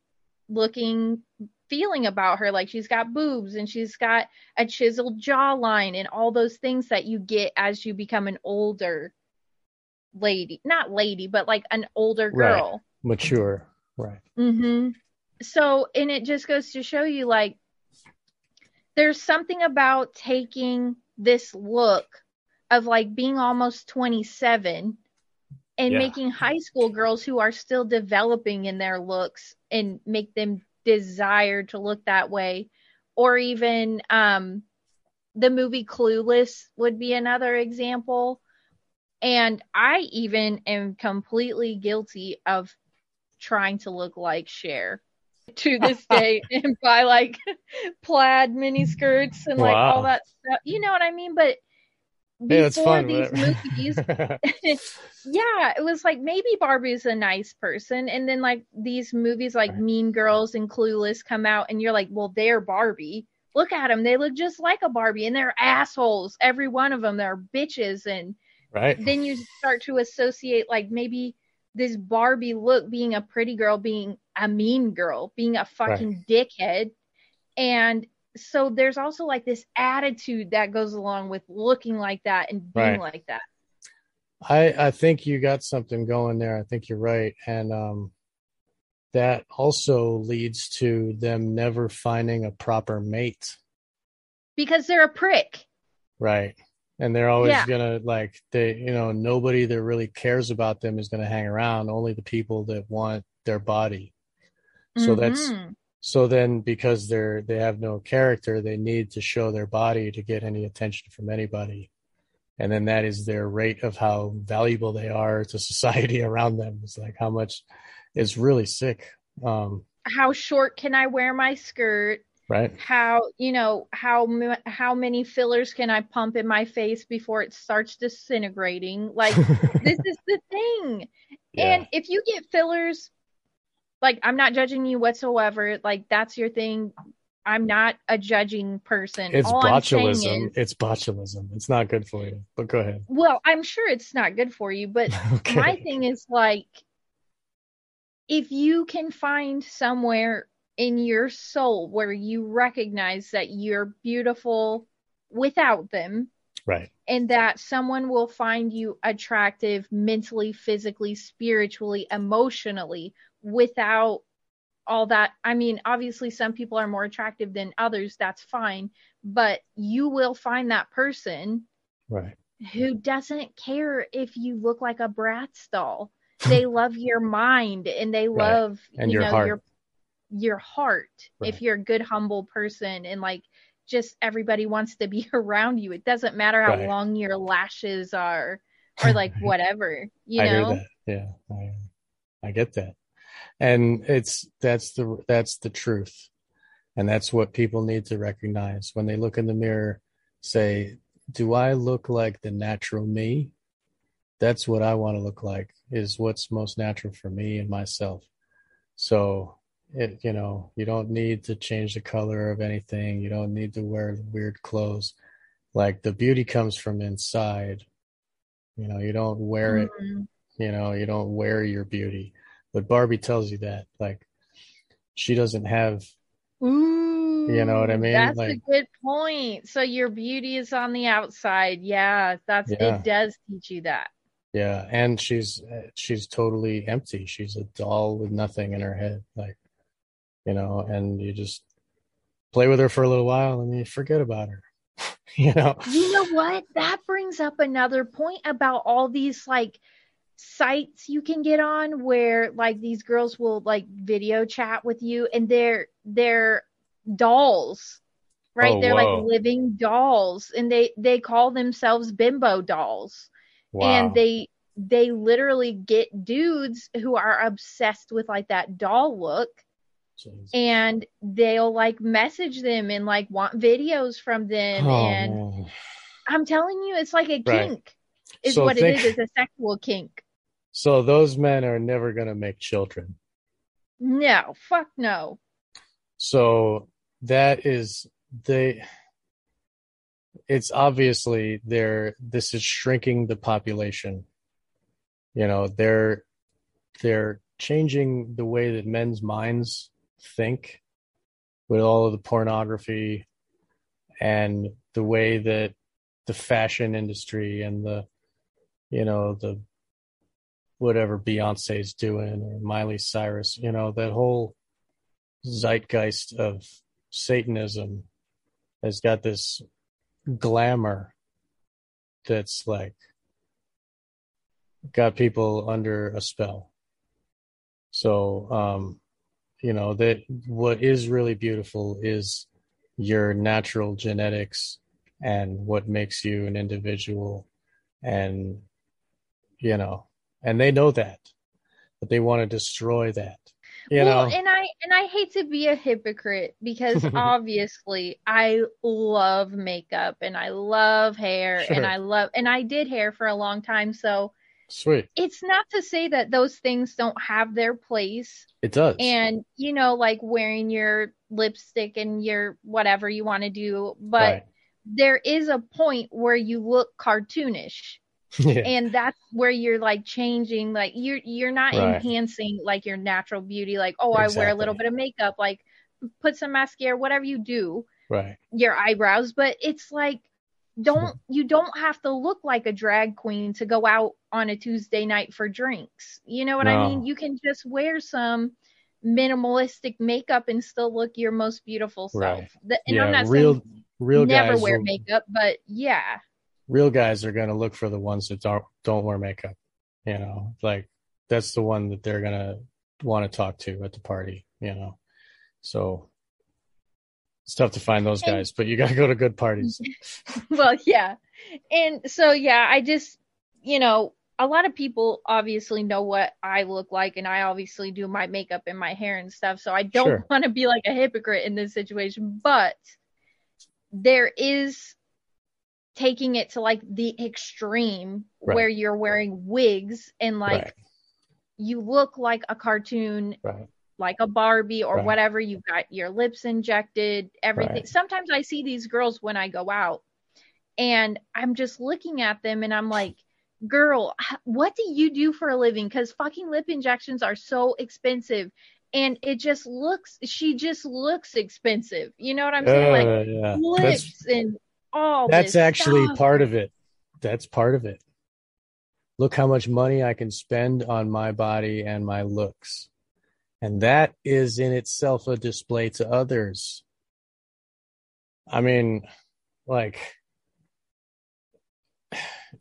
looking feeling about her. Like she's got boobs and she's got a chiseled jawline and all those things that you get as you become an older lady, not lady, but like an older Right. girl. Mature. Right. hmm So, and it just goes to show you like there's something about taking this look of like being almost 27 and Yeah. making high school girls who are still developing in their looks and make them desire to look that way. Or even um the movie Clueless would be another example. And I even am completely guilty of trying to look like Cher to this day <laughs> and buy like plaid mini skirts and like all that stuff. You know what I mean? But Yeah, before fun. these whatever. movies, <laughs> yeah, it was like maybe Barbie's a nice person, and then like these movies like Right. Mean Girls and Clueless come out, and you're like, well, they're Barbie. Look at them; they look just like a Barbie, and they're assholes. Every one of them, they're bitches, and right. then you start to associate like maybe this Barbie look being a pretty girl, being a mean girl, being a fucking dickhead. And so there's also like this attitude that goes along with looking like that and being Right. like that. I I think you got something going there. I think you're right, and um, that also leads to them never finding a proper mate, Because they're a prick. right? And they're always Yeah. gonna like they, you know, nobody that really cares about them is gonna hang around. Only the people that want their body. So that's Mhm. so then because they're they have no character, they need to show their body to get any attention from anybody. And then that is their rate of how valuable they are to society <laughs> around them. It's like how much it's really sick. Um, how short can I wear my skirt? right? How you know how how many fillers can I pump in my face before it starts disintegrating? Like <laughs> this is the thing. Yeah. And if you get fillers, like I'm not judging you whatsoever. Like that's your thing. I'm not a judging person. It's All botulism. is- It's botulism. It's not good for you. But go ahead. well, I'm sure it's not good for you, but <laughs> Okay. my thing is like if you can find somewhere in your soul where you recognize that you're beautiful without them right. And that someone will find you attractive mentally, physically, spiritually, emotionally without all that. I mean, obviously, some people are more attractive than others. That's fine. But you will find that person Right. who doesn't care if you look like a Bratz doll. They <laughs> love your mind and they Right. love And you your know heart. your your heart. Right. If you're a good humble person and like just everybody wants to be <laughs> around you. It doesn't matter how Right. long your lashes are or like <laughs> whatever, you I know. Yeah. I, I get that. And it's that's the that's the truth. And that's what people need to recognize when they look in the mirror, say, do I look like the natural me? That's what I want to look like is what's most natural for me and myself. So it you know, you don't need to change the color of anything. You don't need to wear weird clothes. Like the beauty comes from inside. You know, you don't wear it Mhm. you know you don't wear your beauty but barbie tells you that like she doesn't have Ooh, You know what I mean? That's a good point. So your beauty is on the outside. Yeah, that's Yeah. it. Does teach you that. yeah and she's she's totally empty she's a doll with nothing in her head like you know and you just play with her for a little while and you forget about her <laughs> you know You know what? That brings up another point about all these like sites you can get on where like these girls will like video chat with you and they're they're dolls. Right? Oh, they're whoa. like living dolls and they they call themselves bimbo dolls. wow and they they literally get dudes who are obsessed with like that doll look Jeez. and they'll like message them and like want videos from them Oh, and man. i'm telling you it's like a Right. kink is So what think- it is it's a sexual kink so those men are never going to make children no fuck no So that is they it's obviously they're this is shrinking the population. You know, they're they're changing the way that men's minds think with all of the pornography and the way that the fashion industry and the you know the whatever Beyonce's doing or Miley Cyrus, you know, that whole zeitgeist of Satanism has got this glamour that's like got people under a spell. So, um, you know, that what is really beautiful is your natural genetics and what makes you an individual. And, you know, and they know that, but they want to destroy that. You well, know, and I and I hate to be a hypocrite because <laughs> obviously I love makeup and I love hair Sure. and I love and I did hair for a long time, so sweet. it's not to say that those things don't have their place It does. and you know like wearing your lipstick and your whatever you want to do, but right. there is a point where you look cartoonish <laughs> yeah. and that's where you're like changing like you're you're not Right. enhancing like your natural beauty like oh i wear a little bit of makeup like put some mascara whatever you do right. your eyebrows but it's like don't you don't have to look like a drag queen to go out on a tuesday night for drinks. You know what i mean? You can just wear some minimalistic makeup and still look your most beautiful self. Right. The- and yeah. i'm not real, saying real never guys wear will- makeup but yeah. Real guys are going to look for the ones that don't don't wear makeup you know? Like that's the one that they're going to want to talk to at the party you know? So it's tough to find those And- guys but you got to go to good parties <laughs> well, yeah. And so, yeah, I just, you know, a lot of people obviously know what I look like, and I obviously do my makeup and my hair and stuff. So I don't Sure. want to be like a hypocrite in this situation, but there is taking it to like the extreme Right. where you're wearing wigs and like right you look like a cartoon right like a Barbie or Right. whatever. You've got your lips injected, everything. Right. Sometimes I see these girls when I go out and I'm just looking at them and I'm like, girl, what do you do for a living? Because fucking lip injections are so expensive. And it just looks, she just looks expensive. You know what I'm saying? like Uh, yeah that's lips and all that's actually stuff. part of it that's part of it look how much money i can spend on my body and my looks and that is in itself a display to others. I mean like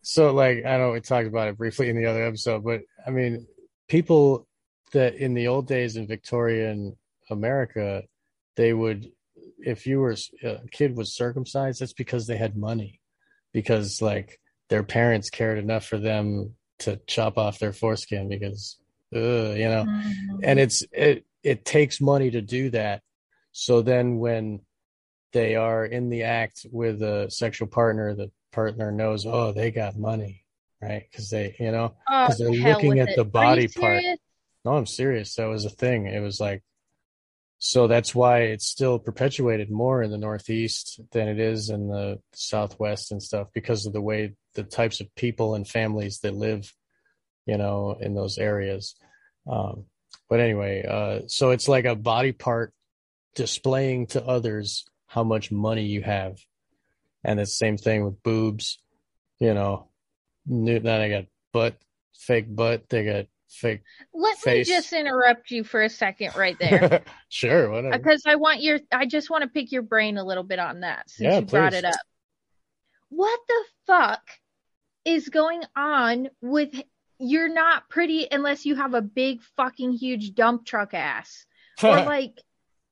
so like i know we talked about it briefly in the other episode but i mean people that in the old days in victorian america they would if you were a kid was circumcised that's because they had money. Because like their parents cared enough for them to chop off their foreskin because you know Mhm. and it's it it takes money to do that so then when they are in the act with a sexual partner the partner knows oh they got money right because they you know Oh, 'cause they're looking at it. the body part. no i'm serious that was a thing it was like so that's why it's still perpetuated more in the northeast than it is in the southwest and stuff because of the way the types of people and families that live you know in those areas um but anyway uh so it's like a body part displaying to others how much money you have and it's the same thing with boobs you know new then i got butt fake butt they got fake Let face. me just interrupt you for a second right there. <laughs> sure whatever because I want your I just want to pick your brain a little bit on that since Yeah, you brought it up. What the fuck is going on with you're not pretty unless you have a big fucking huge dump truck ass. <laughs> Or like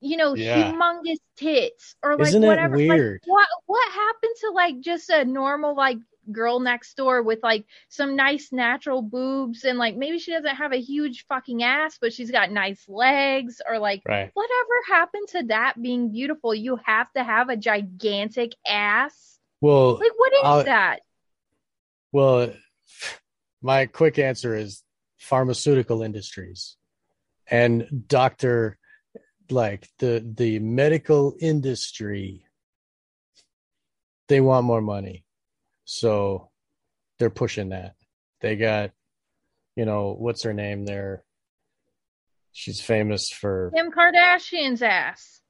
you know Yeah. humongous tits or like Isn't whatever. Like, weird? what what happened to like just a normal like girl next door with like some nice natural boobs and like maybe she doesn't have a huge fucking ass but she's got nice legs or like right. whatever happened to that being beautiful? You have to have a gigantic ass? Well like what is I'll- that? Well, my quick answer is pharmaceutical industries and doctor like the the medical industry they want more money. So they're pushing that. They got you know, what's her name there? She's famous for kim kardashian's ass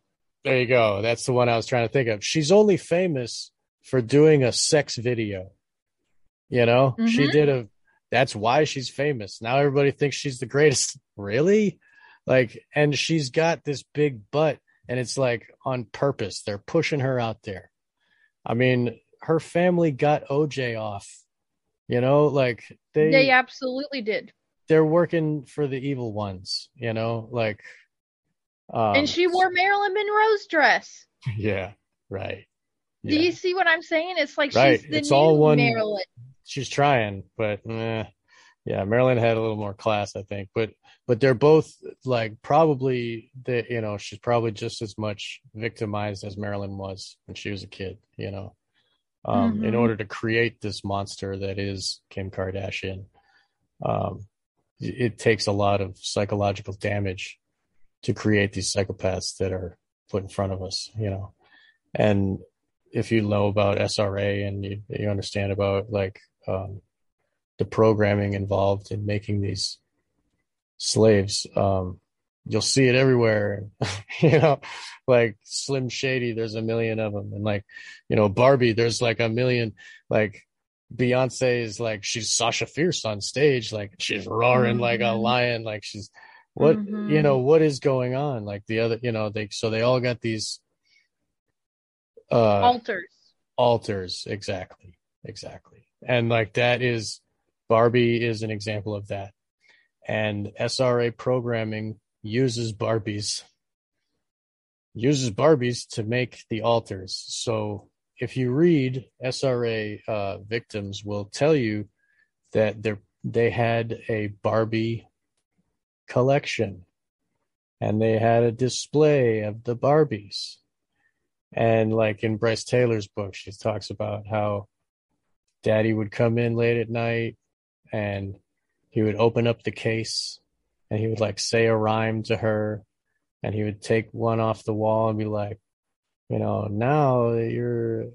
There you go. That's the one I was trying to think of. She's only famous for doing a sex video. You know, she Mhm. did a. That's why she's famous. Now everybody thinks she's the greatest. <laughs> Really? Like, and she's got this big butt, and it's like on purpose. They're pushing her out there. I mean, her family got OJ off. You know, like they They absolutely did. they're working for the evil ones. You know, like. Um, and she wore Marilyn Monroe's dress. <laughs> Yeah. Right. Do you see what I'm saying? It's like Right. she's the It's new all one- Marilyn. She's trying, but eh, yeah, Marilyn had a little more class, I think. But but they're both like probably the you know she's probably just as much victimized as Marilyn was when she was a kid. You know, um, in Mhm. order to create this monster that is Kim Kardashian, um, it, it takes a lot of psychological damage to create these psychopaths that are put in front of us. You know, and if you know about SRA and you, you understand about like um, the programming involved in making these slaves, um, you'll see it everywhere. <laughs> you know, like Slim Shady, there's a million of them, and like you know Barbie, there's like a million. Like Beyonce is like she's Sasha Fierce on stage, like she's roaring like a Mhm. lion, like she's what Mhm. you know what is going on like the other you know they so they all got these uh Alters. alters exactly exactly and like that is barbie is an example of that. And sra programming uses barbies uses barbies to make the alters. So if you read sra uh, victims will tell you that they they had a barbie collection and they had a display of the barbies. And like in Brice Taylor's book, she talks about how daddy would come in late at night and he would open up the case and he would like say a rhyme to her and he would take one off the wall and be like, you know, now you're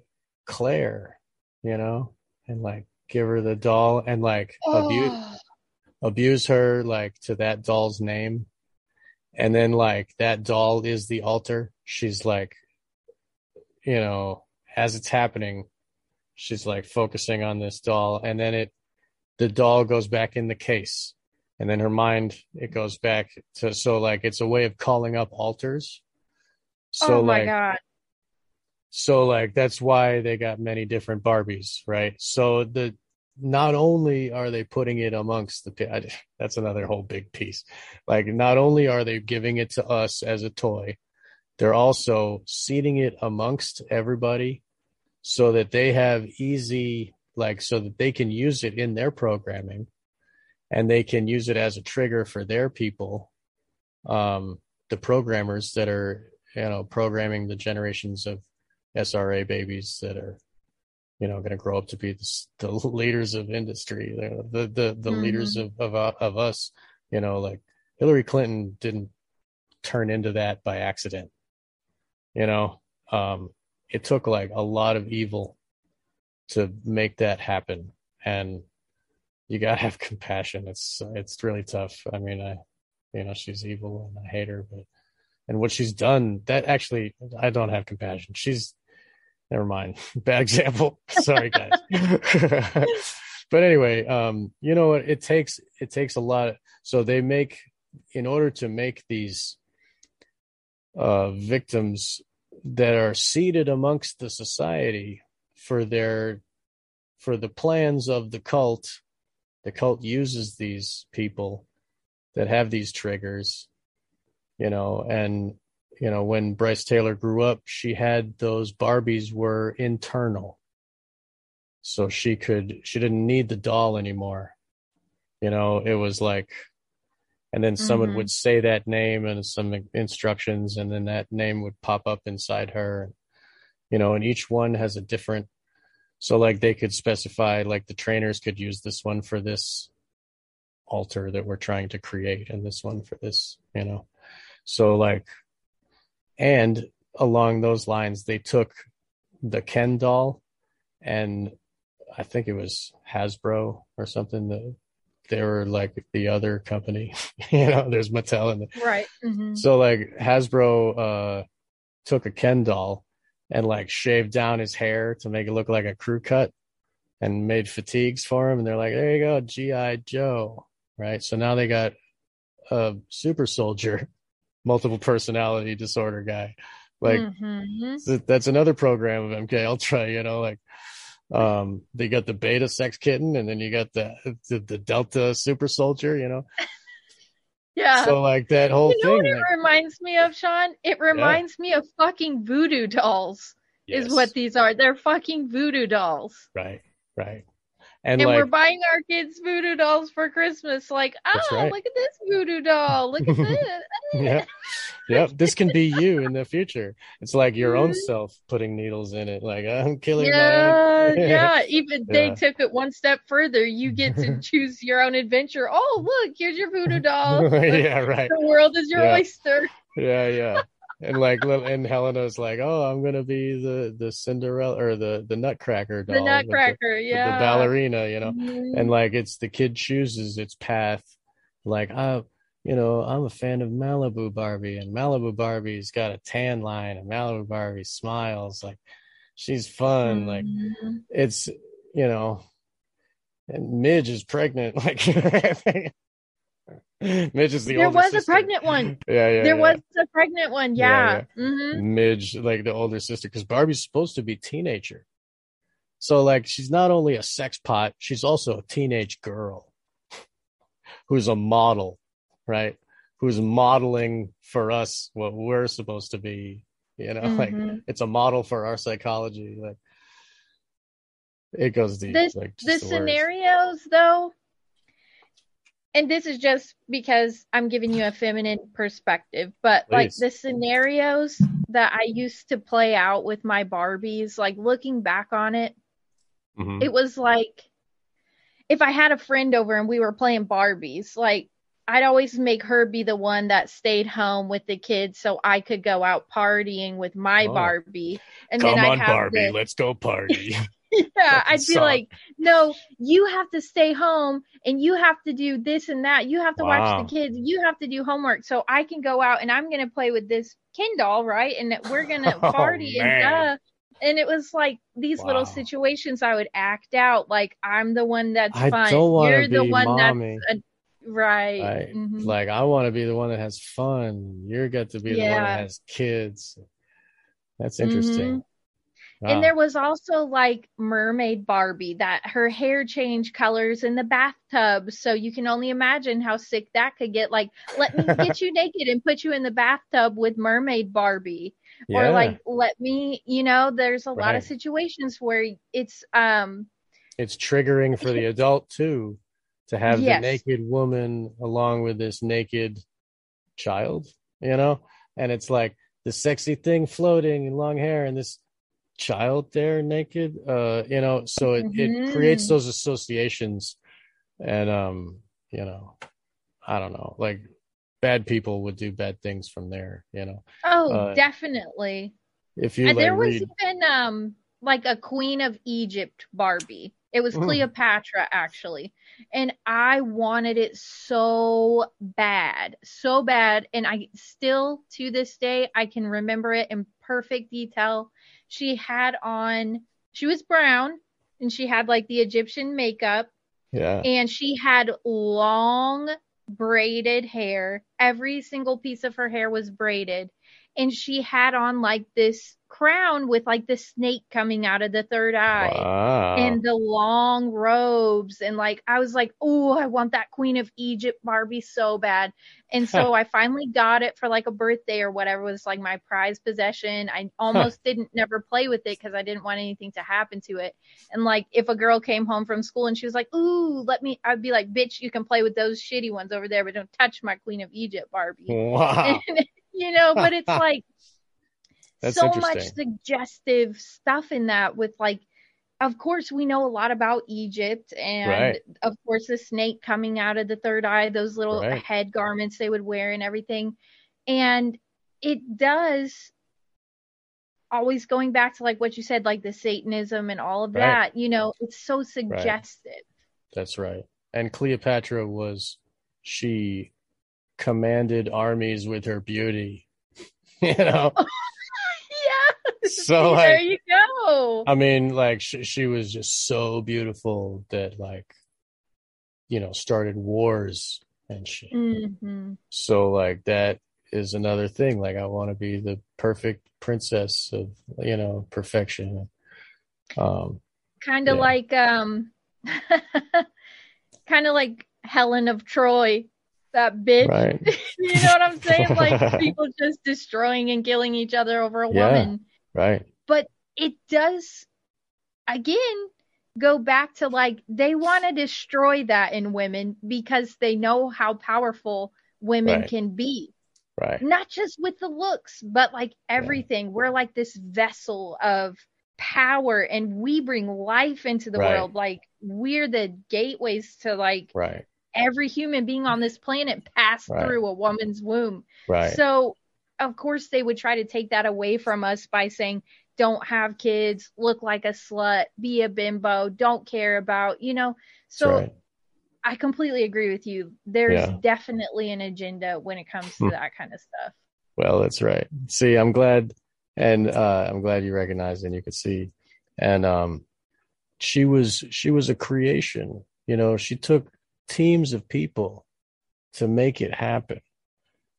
Claire, you know, and like give her the doll and like abuse Oh, abuse her like to that doll's name. And then like that doll is the alter. She's like you know as it's happening she's like focusing on this doll and then it the doll goes back in the case and then her mind it goes back to so like it's a way of calling up alters so oh my like god. so like that's why they got many different Barbies, right? So the not only are they putting it amongst the that's another whole big piece. Like not only are they giving it to us as a toy, they're also seeding it amongst everybody so that they have easy like so that they can use it in their programming and they can use it as a trigger for their people um the programmers that are you know programming the generations of SRA babies that are, you know, going to grow up to be the, the leaders of industry, the the the, Mhm. leaders of of uh, of us. You know, like Hillary Clinton didn't turn into that by accident. You know, um, it took like a lot of evil to make that happen, and you gotta <laughs> have compassion. It's it's really tough. I mean, I, you know, she's evil and I hate her, but and what she's done that actually i don't have compassion. She's never mind. <laughs> Bad example. <laughs> Sorry guys. But anyway um you know what? It takes it takes a lot. So they make in order to make these uh victims that are seated amongst the society for their for the plans of the cult. The cult uses these people that have these triggers you know and you know when brice taylor grew up she had those barbies were internal. So she could she didn't need the doll anymore. You know it was like and then someone Mhm. would say that name and some instructions and then that name would pop up inside her you know and each one has a different so like they could specify like the trainers could use this one for this alter that we're trying to create and this one for this you know so like and along those lines they took the ken doll and i think it was hasbro or something that they were like the other company <laughs> you know there's mattel and Right. Mhm. so like Hasbro uh took a Ken doll and like shaved down his hair to make it look like a crew cut and made fatigues for him, and they're like, "There you go, GI Joe." Right. So now they got a super soldier, <laughs> multiple personality disorder guy. Like Mhm. that's another program of MK Ultra. You know, like um, they got the beta sex kitten, and then you got the the, the delta super soldier. You know, <laughs> Yeah. so like that whole you know what thing. it like, reminds me of, Sean? It reminds me of fucking voodoo dolls. yes, Is what these are. They're fucking voodoo dolls. right, right, and, And, like we're buying our kids voodoo dolls for Christmas. Like, oh, right. look at this voodoo doll. Look at <laughs> this. yeah, <laughs> yep. This can be you in the future. It's like your own Mhm. self putting needles in it. Like I'm killing yeah, <laughs> yeah. Even they took it one step further. You get to <laughs> choose your own adventure. Oh, look, here's your voodoo doll. <laughs> yeah, right. The world is your Yeah. oyster. Yeah, yeah. And like, little- and Helena's like, "Oh, I'm gonna be the the Cinderella or the the Nutcracker doll, The Nutcracker, with yeah. the ballerina, you know." Mhm. And like, it's the kid chooses its path. Like, I, you know, I'm a fan of Malibu Barbie, and Malibu Barbie's got a tan line, and Malibu Barbie smiles like she's fun. Like, Mhm. it's you know, and Midge is pregnant. <laughs> Like, Midge is the There was a pregnant one. <laughs> Yeah, yeah. there yeah. was a pregnant one. Yeah, Yeah. hmm Midge, like the older sister, because Barbie's supposed to be teenager. So like she's not only a sex pot, she's also a teenage girl <laughs> who's a model, right? Who's modeling for us what we're supposed to be. You know, <laughs> like Mhm. it's a model for our psychology. Like it goes deep. This like the the scenarios though and this is just because i'm giving you a feminine perspective but like the scenarios that i used to play out with my barbies like looking back on it Mhm. it was like if i had a friend over and we were playing barbies like i'd always make her be the one that stayed home with the kids so i could go out partying with my Oh. barbie and Come then i'd on, have Barbie, the- let's go party. <laughs> <laughs> yeah, I'd be like, no, you have to stay home and you have to do this and that. You have to Wow. watch the kids. You have to do homework. So I can go out and I'm going to play with this Ken doll, right? And we're going <laughs> to Oh, party and man. duh. And it was like these little situations I would act out like I'm the one that's I fun. You're the one mommy. that's right. Right. Mhm. Like I want to be the one that has fun. You're got to be the one that has kids. That's interesting. Wow. And there was also like mermaid Barbie that her hair changed colors in the bathtub. So you can only imagine how sick that could get. Like, let me <laughs> get you naked and put you in the bathtub with mermaid Barbie. Or like, let me, you know, there's a lot of situations where it's, um, it's triggering for the <laughs> adult too to have Yes. the naked woman along with this naked child, you know? And it's like the sexy thing floating and long hair and this child there naked uh you know so it, it creates Mhm. those associations and um you know i don't know like bad people would do bad things from there you know oh, Uh, definitely. if you And like there was read even um like a Queen of Egypt Barbie. It was Mm. Cleopatra actually. And I wanted it so bad, so bad. And I still to this day I can remember it in perfect detail. She had on she was brown and she had like the Egyptian makeup yeah and she had long braided hair. Every single piece of her hair was braided. And she had on like this crown with like the snake coming out of the third eye wow and the long robes. And like, I was like, oh, I want that Queen of Egypt Barbie so bad. And so I finally got it for like a birthday or whatever it was like my prized possession. I almost didn't never play with it because I didn't want anything to happen to it. And like, if a girl came home from school and she was like, ooh, let me, I'd be like, bitch, you can play with those shitty ones over there, but don't touch my Queen of Egypt Barbie. wow <laughs> you know, but it's <laughs> like That's so much suggestive stuff in that with like of course we know a lot about Egypt and Right. of course the snake coming out of the third eye, those little Right. head garments they would wear and everything. And it does always going back to like what you said, like the Satanism and all of Right. that, you know, it's so suggestive. That's right. And Cleopatra was she commanded armies with her beauty. <laughs> you know. <laughs> Yeah. So there you go. I mean, like she, she was just so beautiful that like, you know, started wars and shit. hmm So like that is another thing. Like I want to be the perfect princess of you know perfection. Um, Kind of Yeah. like um, <laughs> kind of like Helen of Troy, that bitch. right. <laughs> you know what I'm saying? Like <laughs> people just destroying and killing each other over a Yeah. woman. Right. But it does again go back to like they want to destroy that in women because they know how powerful women Right. can be. Right. Not just with the looks, but like everything. We're like this vessel of power and we bring life into the Right. world. Like we're the gateways to like Right. Every human being on this planet passed Right. through a woman's womb. Right. So, of course, they would try to take that away from us by saying, don't have kids, look like a slut, be a bimbo, don't care about, you know. So, right. I completely agree with you. There's Yeah. definitely an agenda when it comes to Hmm. that kind of stuff. Well, that's right. See, I'm glad, and uh, I'm glad you recognized and you could see. And um, she was she was a creation. You know, she took teams of people to make it happen,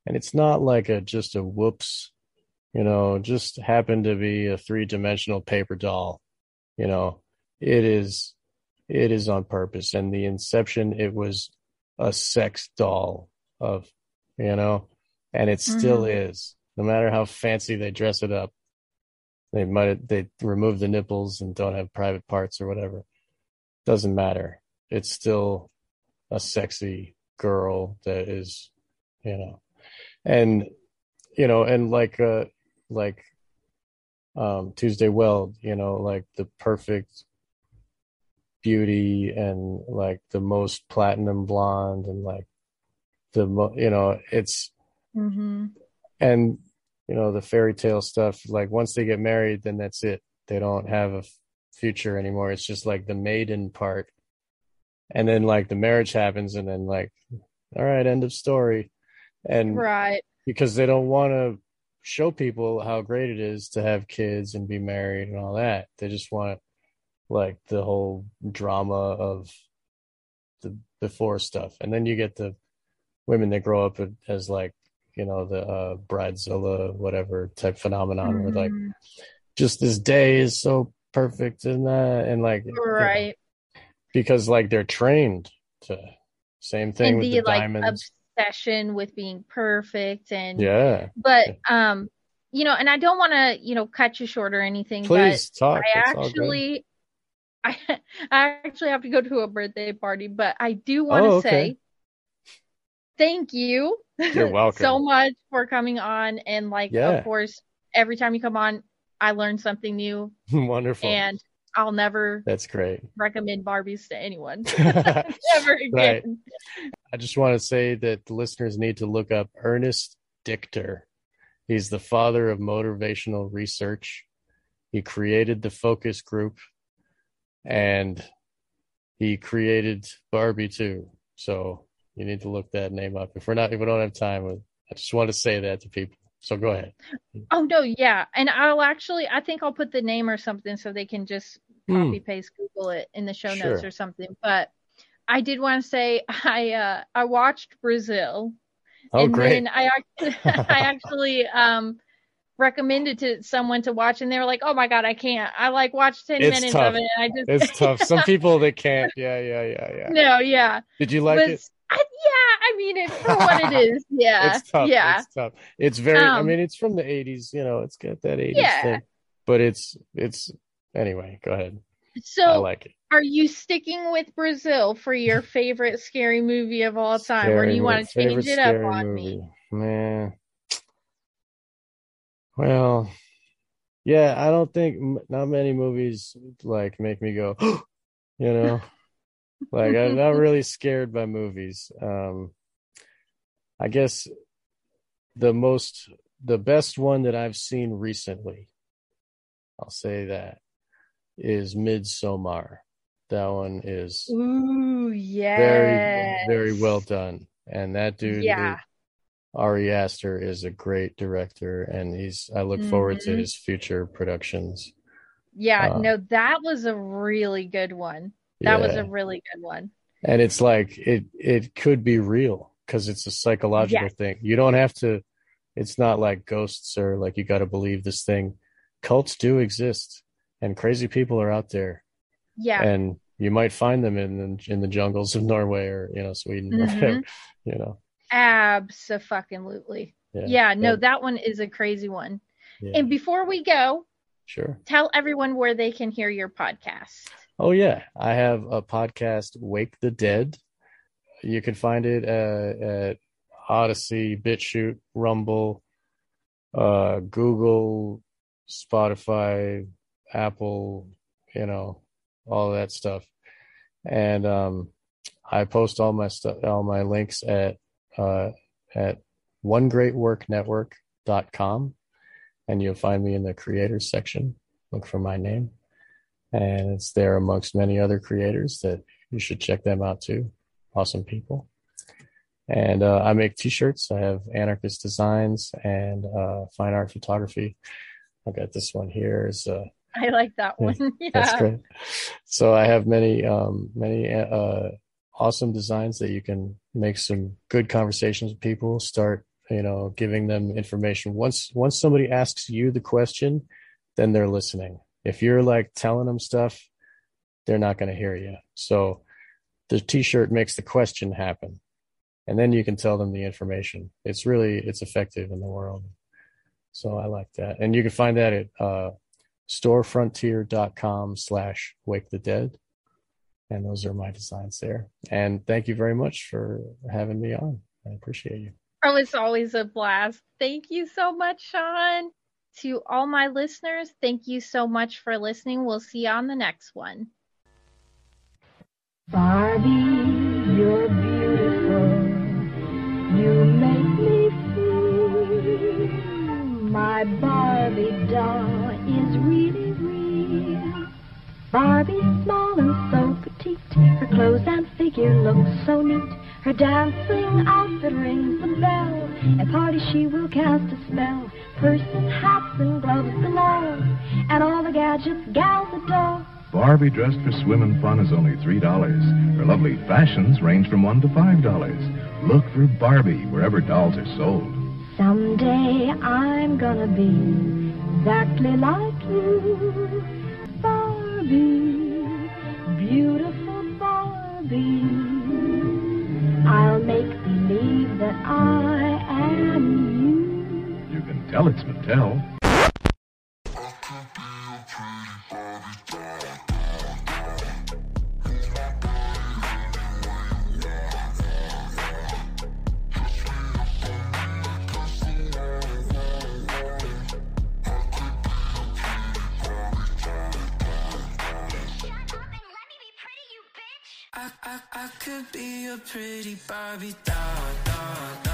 and it's not like a just a whoops. You know, just happened to be a three dimensional paper doll. You know, it is it is on purpose. And the inception, it was a sex doll of, you know, and it still mm-hmm. is. No matter how fancy they dress it up, they might they remove the nipples and don't have private parts or whatever. Doesn't matter. It's still a sexy girl that is, you know, and you know, and like uh like um Tuesday Weld, you know, like the perfect beauty and like the most platinum blonde and like the mo- you know it's Mm-hmm. and you know the fairy tale stuff like once they get married then that's it. They don't have a future anymore. It's just like the maiden part and then like the marriage happens and then like all right end of story and Right. because they don't want to show people how great it is to have kids and be married and all that they just want like the whole drama of the before stuff and then you get the women that grow up as like you know the uh bridezilla whatever type phenomenon where like Mhm. just this day is so perfect and that and like Right. Because like they're trained to same thing And with the the like diamonds. obsession with being perfect and yeah. But um you know and i don't want to you know cut you short or anything please talk. I It's actually <laughs> i i actually have to go to a birthday party but i do want to Oh, okay. say thank you You're <laughs> welcome. so much for coming on. And like Yeah. of course every time you come on i learn something new. <laughs> Wonderful. And i'll never that's great recommend barbies to anyone <laughs> I <laughs> ever again Right. just want to say that the listeners need to look up Ernest Dichter. He's the father of motivational research. He created the focus group and he created Barbie too. So you need to look that name up. If we're not, if we don't have time, I just want to say that to people. So go ahead. Oh no, yeah, and I'll actually, I think I'll put the name or something so they can just Hmm. copy paste Google it in the show Sure. notes or something. But I did want to say I uh I watched Brazil, Oh, and great. then I actually <laughs> I actually um recommended to someone to watch, and they were like, "Oh my god, I can't! I like watched ten It's minutes tough. of it, and I just It's tough. Some <laughs> people they can't. Yeah, yeah, yeah, yeah. no, yeah, Did you like but it? I, yeah, I mean it for what it is, <laughs> yeah, it's tough. yeah, It's tough. It's very. I Um, mean, it's from the '80s. You know, it's got that '80s Yeah. thing. But it's it's anyway. Go ahead. So I like it. Are you sticking with Brazil for your favorite scary movie of all time, or do you want to change it up scary on me? movie. Man. Well, yeah. I don't think m- not many movies like make me go. <gasps> you know, like I'm not <laughs> really scared by movies. Um, I guess the most the best one that I've seen recently, I'll say that, is Midsommar. That one is Ooh, yeah very very well done, and that dude, Yeah. is- Ari Aster, is a great director, and he's. I look forward to Mhm. his future productions. Yeah, Uh, no, that was a really good one. That was a really good one. and it's like it it could be real because it's a psychological Yes. thing you don't have to it's not like ghosts or like you got to believe this thing cults do exist and crazy people are out there Yeah. and you might find them in the, in the jungles of norway or you know sweden or Mhm. whatever you know Absolutely. yeah Yeah, no, and- that one is a crazy one. yeah, And before we go, sure tell everyone where they can hear your podcast. Oh yeah, I have a podcast, Wake the Dead. You can find it uh, at Odysee, BitChute, Rumble, uh, Google, Spotify, Apple, you know, all that stuff. And um, I post all my stuff, all my links at uh, at onegreatworknetwork.com, and you'll find me in the creators section. Look for my name and it's there amongst many other creators that you should check them out too. Awesome people. And uh, I make t-shirts. I have anarchist designs and uh, fine art photography. I got this one here. Is uh, I like that Yeah, one. <laughs> yeah. that's great. So I have many, um, many uh, awesome designs that you can make some good conversations with people. Start, you know, giving them information. Once once somebody asks you the question, then they're listening. If you're like telling them stuff, they're not going to hear you. So the T-shirt makes the question happen, and then you can tell them the information. It's really it's effective in the world. So I like that, and you can find that at uh, storefrontier.com slash wake the dead and those are my designs there and thank you very much for having me on i appreciate you Oh, it's always a blast. Thank you so much, Sean. To all my listeners, thank you so much for listening. We'll see you on the next one. Barbie, you're beautiful. You make me feel my Barbie doll is really real. Barbie's small and so petite. Her clothes and figure look so neat. Her dancing outfit rings the bell. At parties she will cast a spell. Purses, hats, and gloves galore. And all the gadgets gals adore. Barbie dressed for swim and fun is only $3. Her lovely fashions range from 1 to $5. Look for Barbie wherever dolls are sold. Someday I'm gonna be exactly like you. Barbie, beautiful Barbie. I'll make believe that I am You can tell it's Mattel. I, I, I could be a pretty Barbie doll, doll, doll.